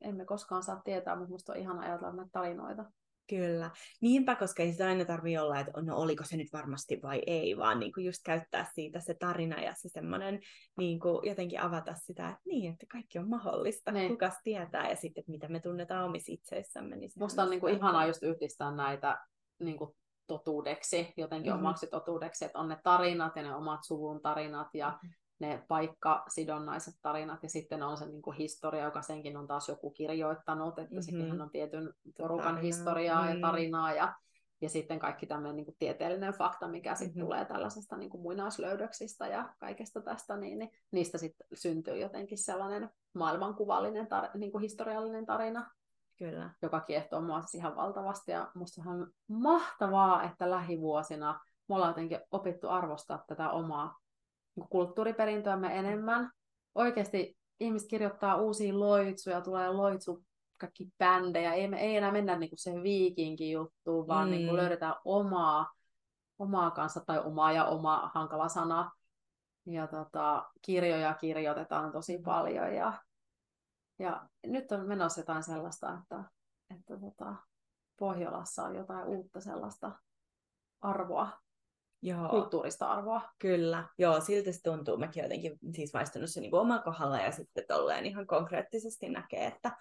S2: Emme koskaan saa tietää, mutta minusta on ihan ajatella näitä tarinoita.
S1: Kyllä. Niinpä, koska ei sitä aina tarvitse olla, että no oliko se nyt varmasti vai ei, vaan niin kuin just käyttää siitä se tarina ja se semmoinen niin kuin jotenkin avata sitä, että niin, että kaikki on mahdollista, niin. kukas tietää ja sitten, että mitä me tunnetaan omissa itseissämme. Niin
S2: Musta on niin kuin ihanaa just yhdistää näitä niin kuin totuudeksi, jotenkin mm-hmm. omaksi totuudeksi, että on ne tarinat ja ne omat suvun tarinat ja mm-hmm ne paikkasidonnaiset tarinat ja sitten on se niin kuin historia, joka senkin on taas joku kirjoittanut, että mm-hmm. sekin on tietyn porukan Tarina. historiaa mm. ja tarinaa ja, ja sitten kaikki tämmöinen niin kuin tieteellinen fakta, mikä sitten mm-hmm. tulee tällaisesta niin kuin muinaislöydöksistä ja kaikesta tästä, niin, niin niistä sitten syntyy jotenkin sellainen maailmankuvallinen, tar- niin kuin historiallinen tarina,
S1: Kyllä.
S2: joka kiehtoo mua siis ihan valtavasti ja musta on mahtavaa, että lähivuosina me ollaan jotenkin opittu arvostaa tätä omaa kulttuuriperintöämme enemmän. Oikeasti ihmiset kirjoittaa uusia loitsuja, tulee loitsu kaikki bändejä, ei, me, ei enää mennä niinku sen viikinkin juttuun, vaan niinku mm. niinku löydetään omaa, omaa kanssa, tai omaa ja oma hankala sana. Ja tota, kirjoja kirjoitetaan tosi mm. paljon, ja, ja nyt on menossa jotain sellaista, että, että tota, Pohjolassa on jotain uutta sellaista arvoa, Joo. kulttuurista arvoa.
S1: Kyllä, joo, siltä se tuntuu. Mäkin jotenkin siis vaistunut se niin oman kohdalla ja sitten tolleen ihan konkreettisesti näkee, että,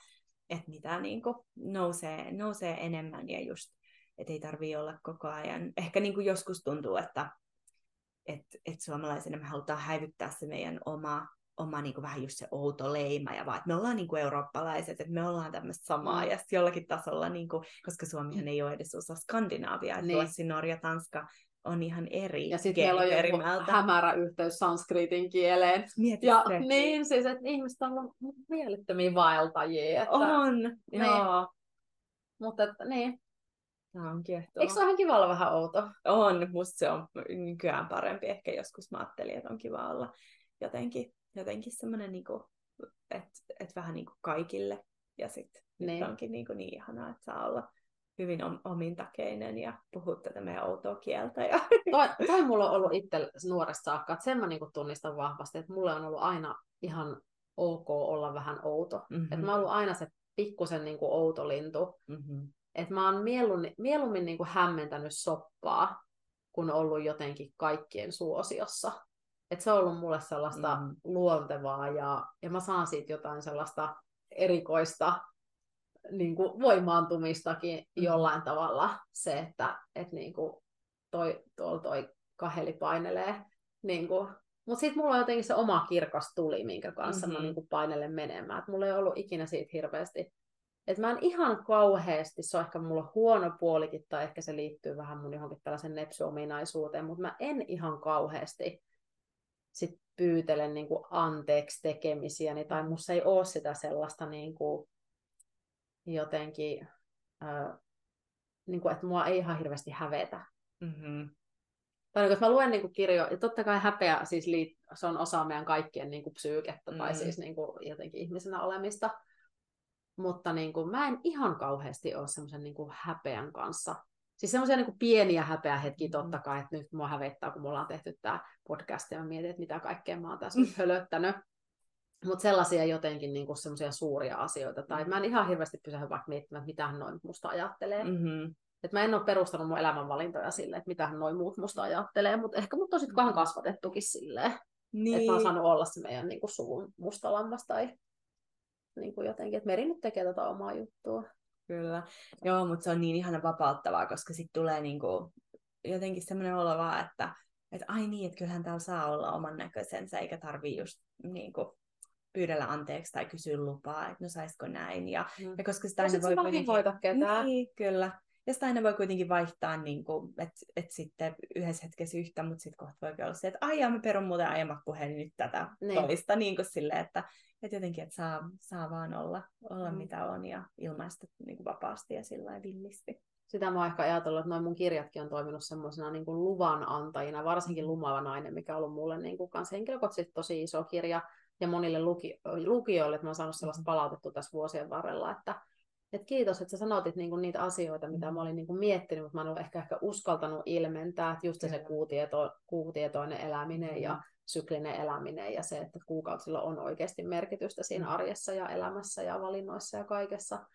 S1: että mitä niin kuin nousee, nousee enemmän ja just, että ei tarvii olla koko ajan. Ehkä niin kuin joskus tuntuu, että et, et suomalaisina me halutaan häivyttää se meidän oma, oma niin kuin vähän just se outo leima, ja vaan, että me ollaan niin kuin eurooppalaiset, että me ollaan tämmöistä samaa, mm. ja jollakin tasolla, niin kuin, koska Suomihan ei ole edes osa Skandinaavia, niin. Ruotsi, Norja, Tanska, on ihan eri
S2: Ja sitten meillä on joku hämärä yhteys sanskritin kieleen.
S1: Mietit
S2: ja se. niin, siis että ihmiset on ollut mielettömiä vaeltajia. Että,
S1: on, niin. joo.
S2: Mutta että, niin.
S1: Tämä on kiehtovaa.
S2: Eikö se ole ihan kiva olla vähän outo?
S1: On, musta se on nykyään parempi. Ehkä joskus mä ajattelin, että on kiva olla jotenkin, jotenkin semmoinen, niin että et vähän niin kuin kaikille. Ja sitten niin. onkin niin, kuin niin ihanaa, että saa olla hyvin omintakeinen ja puhua tätä meidän outoa kieltä. Ja... *laughs*
S2: Toi, toi mulla on ollut itse nuoresta saakka, että sen mä niinku tunnistan vahvasti, että mulle on ollut aina ihan ok olla vähän outo. Mm-hmm. Että mä oon ollut aina se pikkusen niinku outo lintu. Mm-hmm. Että mä oon mieluummin, mieluummin niinku hämmentänyt soppaa, kun ollut jotenkin kaikkien suosiossa. Että se on ollut mulle sellaista mm-hmm. luontevaa ja, ja mä saan siitä jotain sellaista erikoista niin kuin voimaantumistakin mm. jollain tavalla se, että et niin kuin toi, tuolla toi kaheli painelee. Niin kuin. Mutta sitten mulla on jotenkin se oma kirkas tuli, minkä kanssa mm-hmm. mä niin kuin painelen menemään. Et mulla ei ollut ikinä siitä hirveästi. Et mä en ihan kauheasti, se on ehkä mulla huono puolikin, tai ehkä se liittyy vähän mun johonkin tällaisen nepsyominaisuuteen, mutta mä en ihan kauheasti sit pyytelen niin kuin anteeksi tekemisiäni, tai musta ei ole sitä sellaista niin kuin, jotenkin, äh, niin kuin, että mua ei ihan hirveästi hävetä. Mm-hmm. Tai niin, jos mä luen niin kirjoja, ja totta kai häpeä siis liit, se on osa meidän kaikkien niin kuin psyykettä mm-hmm. tai siis niin kuin, jotenkin ihmisenä olemista. Mutta niin kuin, mä en ihan kauheasti ole semmoisen niin häpeän kanssa. Siis semmoisia niin pieniä häpeähetkiä mm-hmm. totta kai, että nyt mua hävettää, kun me ollaan tehty tämä podcast ja mä mietin, että mitä kaikkea mä oon tässä nyt *laughs* hölöttänyt. Mutta sellaisia jotenkin niin semmoisia suuria asioita. Tai mä en ihan hirveästi pysähdy vaikka miettimään, että mitä hän noin musta ajattelee. Mm-hmm. Et mä en ole perustanut mun elämänvalintoja silleen, että mitä hän noin muut musta ajattelee, mutta ehkä mut on sitten vähän kasvatettukin silleen. Niin. Että mä oon saanut olla se meidän niin kuin, suvun mustalammas tai niin kuin jotenkin, että Meri nyt tekee tätä omaa juttua.
S1: Kyllä. Joo, mutta se on niin ihana vapauttavaa, koska sitten tulee niin kuin, jotenkin semmoinen olo vaan, että, että ai niin, että kyllähän täällä saa olla oman näköisensä, eikä tarvii just niin kuin, pyydellä anteeksi tai kysyä lupaa, että no saisiko näin. Ja,
S2: mm. ja koska sitä aina voi kuitenkin... ketään.
S1: Niin, kyllä. Ja sitä aina voi kuitenkin vaihtaa, niin että et sitten yhdessä hetkessä yhtä, mutta sitten kohta voi olla se, että ai mä perun muuten aiemmat puheen nyt tätä niin. toista, niin kuin sille, että, että jotenkin, että saa, saa vaan olla, olla mm. mitä on ja ilmaista niin kuin vapaasti ja sillä villisti.
S2: Sitä mä oon ehkä ajatellut, että noin mun kirjatkin on toiminut semmoisena niin kuin luvan antajina, varsinkin Lumaava nainen, mikä on ollut mulle niin kuin kanssa henkilökohtaisesti tosi iso kirja, ja monille luki, lukijoille, että mä oon saanut sellaista mm-hmm. palautetta tässä vuosien varrella, että et kiitos, että sä sanotit niinku niitä asioita, mitä mä olin niinku miettinyt, mutta mä en ole ehkä, ehkä uskaltanut ilmentää, että just se kuutieto, kuutietoinen eläminen ja mm-hmm. syklinen eläminen ja se, että kuukausilla on oikeasti merkitystä siinä mm-hmm. arjessa ja elämässä ja valinnoissa ja kaikessa.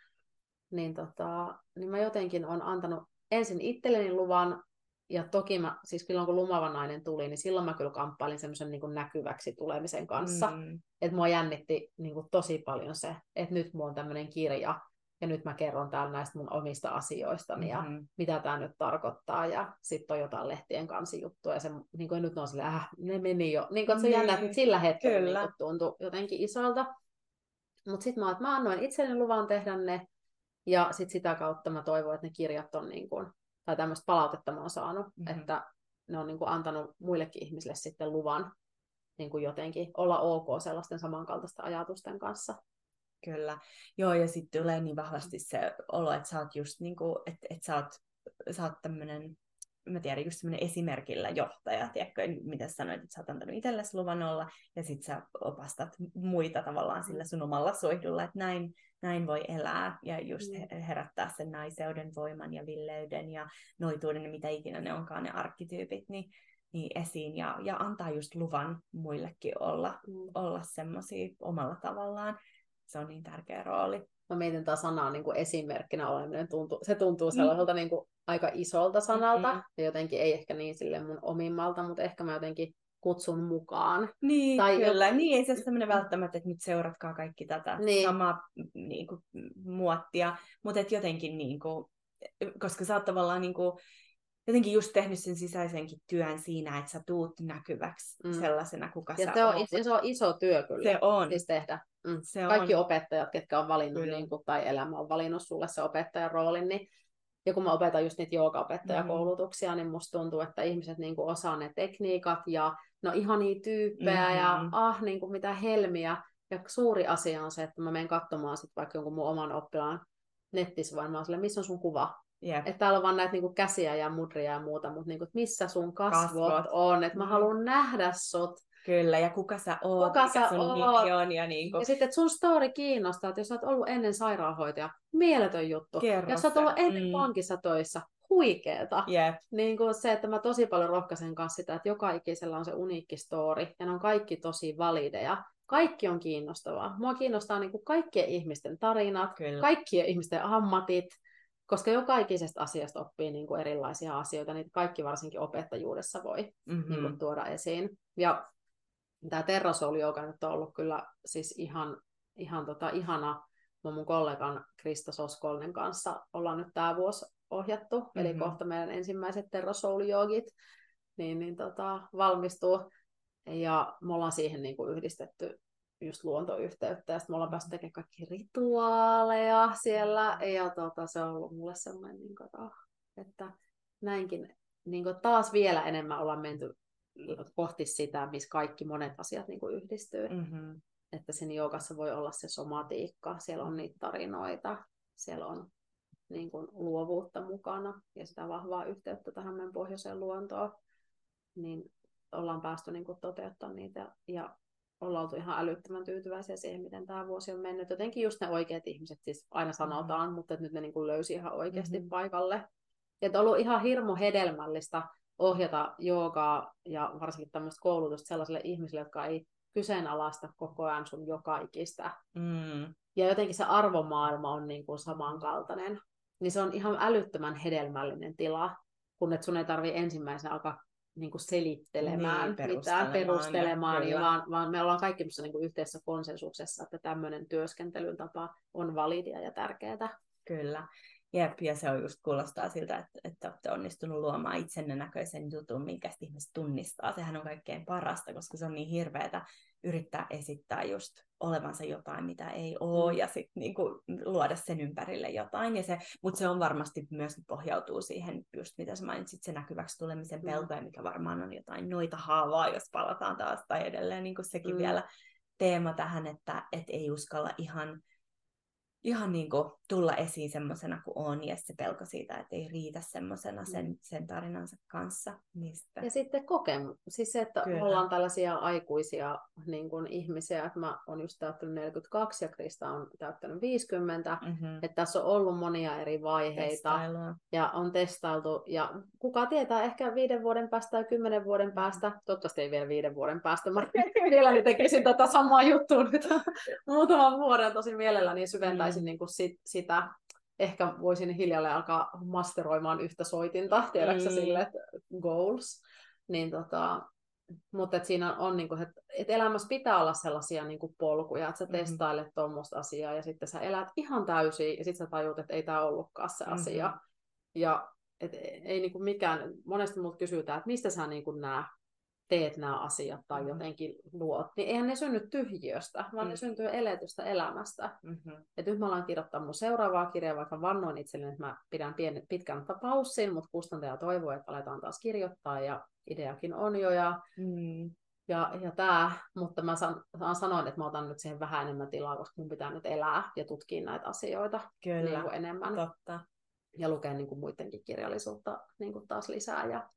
S2: niin, tota, niin mä jotenkin on antanut ensin itselleni luvan, ja toki mä, siis silloin kun lumava nainen tuli, niin silloin mä kyllä kamppailin semmoisen niin näkyväksi tulemisen kanssa. Mm. Että mua jännitti niin kuin tosi paljon se, että nyt mulla on tämmöinen kirja, ja nyt mä kerron täällä näistä mun omista asioistani mm-hmm. ja mitä tämä nyt tarkoittaa ja sitten on jotain lehtien kansijuttuja ja se, niin kuin nyt on silleen, äh, ne meni jo, niin kuin, se niin. jännä, että sillä hetkellä niin tuntui jotenkin isolta. Mutta sitten mä, mä annoin itselleni luvan tehdä ne ja sitten sitä kautta mä toivon, että ne kirjat on niin kuin, tai tämmöistä palautetta mä oon saanut, mm-hmm. että ne on niin kuin antanut muillekin ihmisille sitten luvan niin kuin jotenkin olla ok sellaisten samankaltaisten ajatusten kanssa.
S1: Kyllä. Joo, ja sitten tulee niin vahvasti se olo, että sä oot just niin kuin, että, että sä oot, sä oot tämmönen, mä tiedän, just semmoinen esimerkillä johtaja, tiedätkö, mitä sanoit, että sä oot antanut itsellesi luvan olla, ja sit sä opastat muita tavallaan sillä sun omalla soihdulla, että näin, näin voi elää, ja just mm. herättää sen naiseuden voiman ja villeyden ja noituuden, ja mitä ikinä ne onkaan ne arkkityypit, niin, niin esiin, ja, ja antaa just luvan muillekin olla, mm. olla semmoisia omalla tavallaan se on niin tärkeä rooli.
S2: Mä mietin tätä sanaa niin kuin esimerkkinä oleminen, tuntuu, se tuntuu mm. sellaiselta mm. niin kuin aika isolta sanalta, mm-hmm. ja jotenkin ei ehkä niin sille mun omimmalta, mutta ehkä mä jotenkin kutsun mukaan.
S1: Niin, tai kyllä. Jo... Niin, ei se sellainen välttämättä, että nyt seuratkaa kaikki tätä niin. samaa niin kuin, muottia, mutta että jotenkin, niin kuin, koska sä oot tavallaan niin kuin, jotenkin just tehnyt sen sisäisenkin työn siinä, että sä tuut näkyväksi mm. sellaisena, kuka
S2: ja
S1: sä
S2: se on, oot. Se on iso työ kyllä.
S1: Se on.
S2: Siis tehdä. Mm. Se Kaikki on. opettajat, ketkä on valinnut, niin kuin, tai elämä on valinnut sulle se opettajan roolin, niin ja kun mä opetan just niitä joogaopettajakoulutuksia, mm. niin musta tuntuu, että ihmiset niin kuin osaa ne tekniikat ja no ihania tyyppejä mm-hmm. ja ah, niin kuin mitä helmiä. Ja suuri asia on se, että mä menen katsomaan sit vaikka jonkun mun oman oppilaan nettisivuilla, mä oon sille, missä on sun kuva? Yep. Että täällä on vaan näitä niinku käsiä ja mudria ja muuta, mutta niinku, missä sun kasvot, kasvot. on, että mä mm. haluan nähdä sut.
S1: Kyllä, ja kuka sä oot, kuka sä sun oot. On, ja, niin
S2: kuin... ja sitten, että sun story kiinnostaa, että jos sä oot ollut ennen sairaanhoitaja, mieletön juttu. Kerro jos sä oot ollut ennen mm. pankissa töissä, huikeeta.
S1: Yep.
S2: Niin kuin se, että mä tosi paljon rohkaisen kanssa sitä, että joka ikisellä on se uniikki story, ja ne on kaikki tosi valideja. Kaikki on kiinnostavaa. Mua kiinnostaa niin kuin kaikkien ihmisten tarinat, Kyllä. kaikkien ihmisten ammatit, koska joka ikisestä asiasta oppii niin kuin erilaisia asioita, niin kaikki varsinkin opettajuudessa voi mm-hmm. niin kuin, tuoda esiin. Ja tämä Terrasoul joka nyt on ollut kyllä siis ihan, ihan tota, ihana. Mä mun kollegan Krista Soskolnen kanssa ollaan nyt tämä vuosi ohjattu, mm-hmm. eli kohta meidän ensimmäiset Terrasoul niin, niin tota, valmistuu. Ja me ollaan siihen niin kuin yhdistetty just luontoyhteyttä, ja sitten me ollaan päässyt tekemään kaikki rituaaleja siellä, ja tota, se on ollut mulle semmoinen, niin kuin, että näinkin niin kuin taas vielä enemmän ollaan menty kohti sitä, missä kaikki monet asiat niin kuin yhdistyy. Mm-hmm. Että siinä joogassa voi olla se somatiikka, siellä on niitä tarinoita, siellä on niin kuin luovuutta mukana ja sitä vahvaa yhteyttä tähän meidän pohjoiseen luontoon, niin ollaan päästy niin kuin toteuttamaan niitä ja ollaan oltu ihan älyttömän tyytyväisiä siihen, miten tämä vuosi on mennyt. Jotenkin just ne oikeat ihmiset, siis aina sanotaan, mm-hmm. mutta nyt ne niin kuin löysi ihan oikeasti mm-hmm. paikalle. Että on ollut ihan hirmu hedelmällistä ohjata joogaa ja varsinkin tämmöistä koulutusta sellaisille ihmisille, jotka ei kyseenalaista koko ajan sun joka ikistä. Mm. Ja jotenkin se arvomaailma on niin kuin samankaltainen. Niin se on ihan älyttömän hedelmällinen tila, kun et sun ei tarvi ensimmäisenä alkaa niin kuin selittelemään niin, mitään, perustelemaan, ja, vaan, vaan me ollaan kaikki niin kuin yhteisessä konsensuksessa, että tämmöinen työskentelyn tapa on validia ja tärkeää.
S1: Kyllä. Jep, ja se on just kuulostaa siltä, että, että olette onnistunut luomaan itsenne näköisen jutun, minkä ihmiset tunnistaa. Sehän on kaikkein parasta, koska se on niin hirveätä yrittää esittää just olevansa jotain, mitä ei ole, mm. ja sitten niinku luoda sen ympärille jotain. Ja se, mutta se on varmasti myös pohjautuu siihen, just mitä sä mainitsit, se näkyväksi tulemisen pelkoja, mikä varmaan on jotain noita haavaa, jos palataan taas, tai edelleen niin sekin mm. vielä teema tähän, että et ei uskalla ihan ihan niin kuin tulla esiin semmoisena kuin on ja se pelko siitä, että ei riitä semmoisena sen, mm. sen tarinansa kanssa. Mistä...
S2: Ja sitten kokemus, siis se, että Kyllä. ollaan tällaisia aikuisia niin kuin ihmisiä, että mä oon just täyttänyt 42 ja Krista on täyttänyt 50, mm-hmm. että tässä on ollut monia eri vaiheita Testailua. ja on testailtu ja kuka tietää, ehkä viiden vuoden päästä tai kymmenen vuoden päästä, toivottavasti ei vielä viiden vuoden päästä, mä *laughs* vielä tekisin tätä samaa juttua nyt *laughs* muutaman vuoden tosi mielelläni syventäisin mm. niin kuin sit, sitä, ehkä voisin hiljalleen alkaa masteroimaan yhtä soitinta, tiedätkö mm. sille, että goals. Niin tota, mutta et siinä on, niinku, että et elämässä pitää olla sellaisia niinku polkuja, että sä mm-hmm. testailet tuommoista asiaa ja sitten sä elät ihan täysin ja sitten sä tajut, että ei tämä ollutkaan se mm-hmm. asia. Ja et ei niinku mikään, monesti multa kysytään, että mistä sä niinku nää teet nämä asiat tai mm-hmm. jotenkin luot, niin eihän ne synny tyhjiöstä, vaan mm-hmm. ne syntyy eletystä elämästä. Mm-hmm. Et nyt mä alan kirjoittaa mun seuraavaa kirjaa, vaikka vannoin itselleni, että mä pidän pienen, pitkän paussin, mutta kustantaja toivoo, että aletaan taas kirjoittaa ja ideakin on jo. Ja, mm. ja, ja tää, mutta mä san, sanoin, että mä otan nyt siihen vähän enemmän tilaa, koska mun pitää nyt elää ja tutkia näitä asioita Kyllä. Niin kuin enemmän.
S1: Totta.
S2: Ja lukea niin kuin muidenkin kirjallisuutta niin kuin taas lisää ja,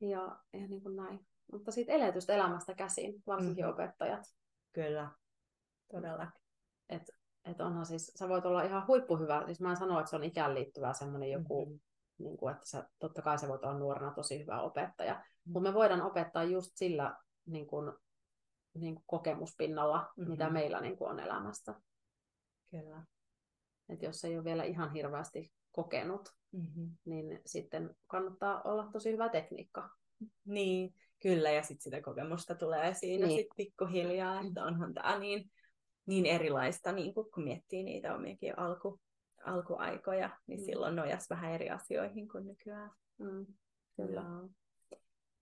S2: ja, ja niin kuin näin mutta siitä eletystä elämästä käsin, varsinkin mm-hmm. opettajat.
S1: Kyllä, todella.
S2: Et, et onhan siis, sä voit olla ihan huippuhyvä, siis mä en sano, että se on ikään liittyvää semmoinen joku, mm-hmm. niin kuin, että sä, totta kai sä voit olla nuorena tosi hyvä opettaja, mm-hmm. mutta me voidaan opettaa just sillä niin kuin, niin kuin kokemuspinnalla, mm-hmm. mitä meillä niin kuin on elämästä.
S1: Kyllä.
S2: Et jos ei ole vielä ihan hirveästi kokenut, mm-hmm. niin sitten kannattaa olla tosi hyvä tekniikka.
S1: Niin, Kyllä, ja sitten sitä kokemusta tulee siinä niin. sit pikkuhiljaa, että onhan tämä niin, niin erilaista, niin kun, kun miettii niitä omiakin alku, alkuaikoja, niin mm. silloin nojas vähän eri asioihin kuin nykyään. Mm. Kyllä.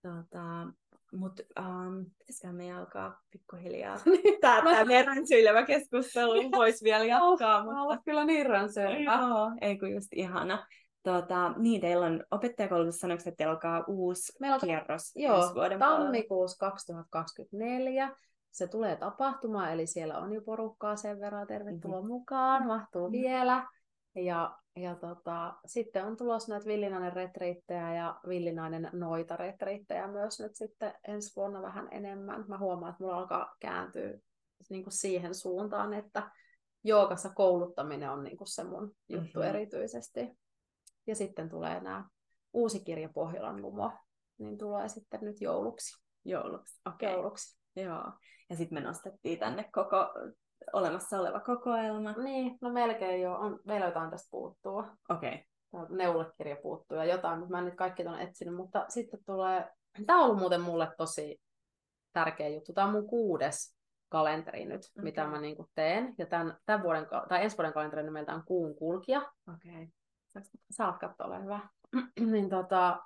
S1: Tota, mutta um, pitäisiköhän meidän alkaa pikkuhiljaa *laughs* tämä, tämä meidän syilevä keskustelu *laughs* voisi vielä jatkaa.
S2: Oh, mutta... Olla kyllä niin ränsyilevä.
S1: Joo, ei kun just ihana. Tota, niin, teillä on opettajakoulutus, sanoiko, että teillä alkaa uusi
S2: Meillä
S1: on, kierros
S2: joo, vuoden tammikuussa 2024. Se tulee tapahtumaan, eli siellä on jo porukkaa sen verran. Tervetuloa mm-hmm. mukaan, mahtuu mm-hmm. vielä. Ja, ja tota, sitten on tulossa näitä villinainen retriittejä ja villinainen noita retriittejä myös nyt sitten ensi vuonna vähän enemmän. Mä huomaan, että mulla alkaa kääntyä niin kuin siihen suuntaan, että joogassa kouluttaminen on niin kuin se mun juttu mm-hmm. erityisesti. Ja sitten tulee nämä uusi kirja Pohjolan lumo, niin tulee sitten nyt jouluksi.
S1: Jouluksi, okei. Okay.
S2: Jouluksi.
S1: Joo. Ja sitten me nostettiin tänne koko olemassa oleva kokoelma.
S2: Niin, no melkein jo. On, meillä jotain tästä puuttuu.
S1: Okei.
S2: Okay. Neulekirja puuttuu ja jotain, mutta mä en nyt kaikki tuon etsinyt. Mutta sitten tulee, tämä on ollut muuten mulle tosi tärkeä juttu. Tämä on mun kuudes kalenteri nyt, okay. mitä mä niin teen. Ja tämän, tämän vuoden, tai ensi vuoden kalenteri nimeltä on Kuun kulkija.
S1: Okay.
S2: Saat katsoa, ole hyvä. *clears throat* niin, tota,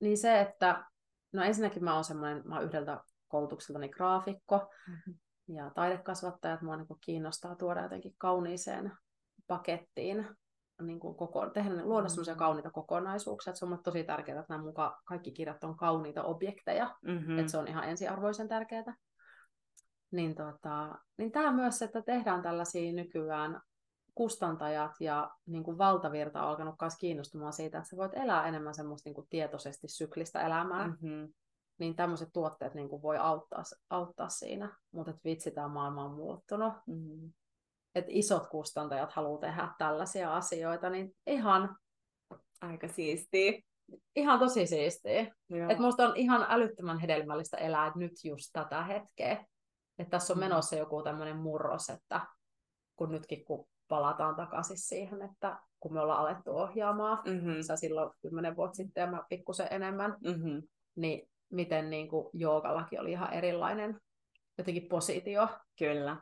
S2: niin se, että no ensinnäkin mä oon semmoinen, mä oon yhdeltä koulutukseltani graafikko mm-hmm. ja taidekasvattaja, että mua niin kiinnostaa tuoda jotenkin kauniiseen pakettiin niin kuin koko, tehdä, luoda mm-hmm. semmoisia kauniita kokonaisuuksia, että se on tosi tärkeää, että nämä mukaan kaikki kirjat on kauniita objekteja, mm-hmm. että se on ihan ensiarvoisen tärkeää. Niin, tota, niin tämä myös, että tehdään tällaisia nykyään kustantajat ja niin kuin valtavirta on alkanut myös kiinnostumaan siitä, että sä voit elää enemmän semmoista niin kuin tietoisesti syklistä elämää, mm-hmm. niin tämmöiset tuotteet niin kuin voi auttaa, auttaa siinä. Mutta vitsi, tämä maailma on muuttunut. Mm-hmm. Että isot kustantajat haluaa tehdä tällaisia asioita, niin ihan...
S1: Aika siistiä.
S2: Ihan tosi siistiä. Että musta on ihan älyttömän hedelmällistä elää nyt just tätä hetkeä. Että tässä on mm-hmm. menossa joku tämmöinen murros, että kun nytkin kun palataan takaisin siihen, että kun me ollaan alettu ohjaamaan, mm-hmm. sä silloin kymmenen vuotta sitten ja mä pikkusen enemmän, mm-hmm. niin miten niin kuin joogallakin oli ihan erilainen jotenkin positio.
S1: Kyllä.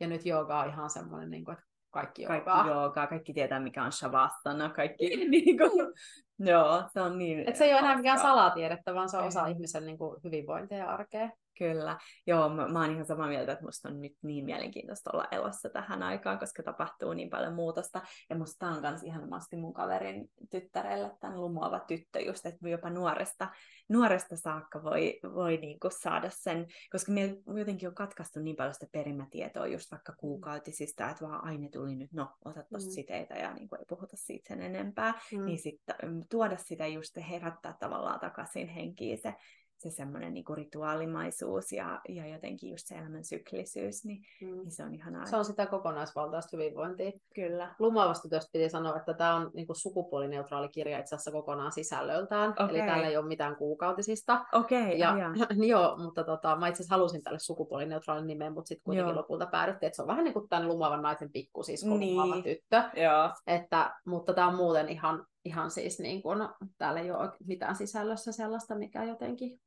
S2: Ja nyt jooga on ihan semmoinen, niin kuin, että kaikki
S1: joogaa. Kaikki joogaa, kaikki tietää mikä on shavasana, kaikki *laughs* niin kuin, joo, se on niin.
S2: Et se ei ole enää mikään salatiedettä, vaan se on osa ihmisen niin kuin, hyvinvointia ja arkea.
S1: Kyllä. Joo, mä, mä oon ihan samaa mieltä, että musta on nyt niin mielenkiintoista olla elossa tähän aikaan, koska tapahtuu niin paljon muutosta. Ja musta on myös ihanasti mun kaverin tyttärelle tämän lumoava tyttö just, että jopa nuoresta, nuoresta saakka voi, voi niinku saada sen, koska me jotenkin on katkaistu niin paljon sitä perimätietoa just vaikka mm. kuukautisista, että vaan aine tuli nyt, no ota tosta mm. siteitä ja niinku ei puhuta siitä sen enempää, mm. niin sitten tuoda sitä just herättää tavallaan takaisin henkiin se se semmoinen niinku rituaalimaisuus ja, ja jotenkin just se elämän syklisyys, niin, mm. niin se on ihanaa.
S2: Se on sitä kokonaisvaltaista hyvinvointia.
S1: Kyllä.
S2: Lumaavasta työstä piti sanoa, että tämä on niinku sukupuolineutraali kirja itse asiassa kokonaan sisällöltään. Okay. Eli täällä ei ole mitään kuukautisista.
S1: Okei, okay,
S2: ja, niin *laughs* joo, mutta tota, mä itse asiassa halusin tälle sukupuolineutraalin nimen, mutta sitten kuitenkin joo. lopulta päädyttiin, että se on vähän niin kuin tämän lumaavan naisen pikkusisko, niin. lumaava tyttö.
S1: Joo.
S2: Että, mutta tämä on muuten ihan, ihan siis niin kuin, täällä ei ole mitään sisällössä sellaista, mikä jotenkin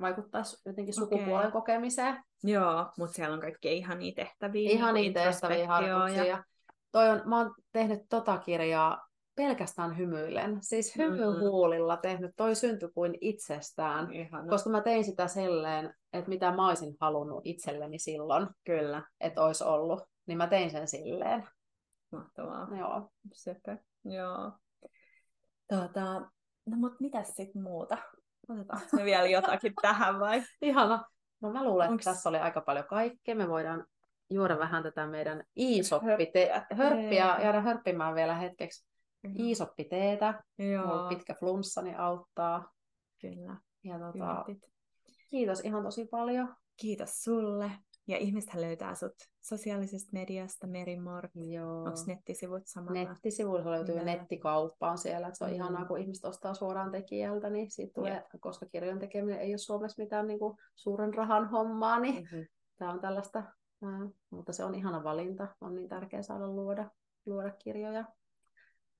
S2: vaikuttaisi jotenkin sukupuolen okay. kokemiseen.
S1: Joo, mutta siellä on kaikkea ihania tehtäviä.
S2: Ihan niin tehtäviä harjoituksia. Ja... Toi on, mä oon tehnyt tota kirjaa pelkästään hymyillen, siis hymyhuulilla mm-hmm. tehnyt, toi syntyi kuin itsestään, Ihana. koska mä tein sitä silleen, että mitä mä olisin halunnut itselleni silloin,
S1: Kyllä.
S2: että olisi ollut, niin mä tein sen silleen.
S1: Mahtavaa.
S2: Joo.
S1: Sepä. Joo. Tuota, no mut mitäs sitten muuta? Otetaanko me vielä jotakin tähän vai? *laughs*
S2: Ihana. No mä luulen, Onks... että tässä oli aika paljon kaikkea. Me voidaan juoda vähän tätä meidän iisoppiteetä, hörppiä, jäädä hörppimään vielä hetkeksi. Mm-hmm. Iisoppiteetä. Mulla pitkä flunssani auttaa.
S1: Kyllä.
S2: Ja tota, kiitos ihan tosi paljon.
S1: Kiitos sulle. Ja ihmiset löytää sut sosiaalisesta mediasta, Merimor.
S2: Joo.
S1: Onko nettisivut samalla?
S2: Nettisivuilla löytyy Millä? nettikauppa on siellä. Että se on mm. ihanaa, kun ihmiset ostaa suoraan tekijältä, niin siitä tulee, yeah. koska kirjan tekeminen ei ole Suomessa mitään niin kuin, suuren rahan hommaa, niin mm-hmm. tämä on tällaista, äh, mutta se on ihana valinta. On niin tärkeää saada luoda, luoda kirjoja.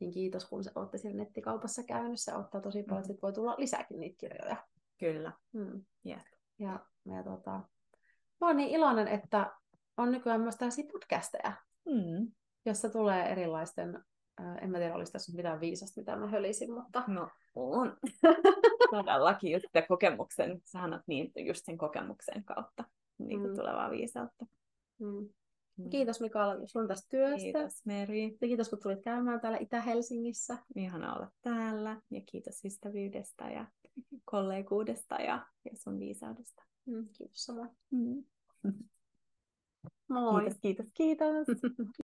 S2: Niin kiitos, kun olette siellä nettikaupassa käynyt. Se auttaa tosi paljon, mm. että voi tulla lisääkin niitä kirjoja.
S1: Kyllä.
S2: Mm.
S1: Yeah.
S2: Ja, ja tota, mä oon niin iloinen, että on nykyään myös tällaisia podcasteja,
S1: mm.
S2: jossa tulee erilaisten, en mä tiedä, olisi tässä mitään viisasta, mitä mä hölisin, mutta...
S1: No, on. *laughs* Todellakin just kokemuksen, sä annat niin just sen kokemuksen kautta niin kuin mm. tulevaa viisautta.
S2: Mm. Mm. Kiitos Mikaela sun tästä työstä.
S1: Kiitos Meri.
S2: Ja kiitos kun tulit käymään täällä Itä-Helsingissä.
S1: Ihana olla täällä ja kiitos ystävyydestä ja *laughs* kolleguudesta ja, ja sun viisaudesta.
S2: Mm, kiitos samoin.
S1: Mm.
S2: Moi.
S1: Kiitos, kiitos, kiitos.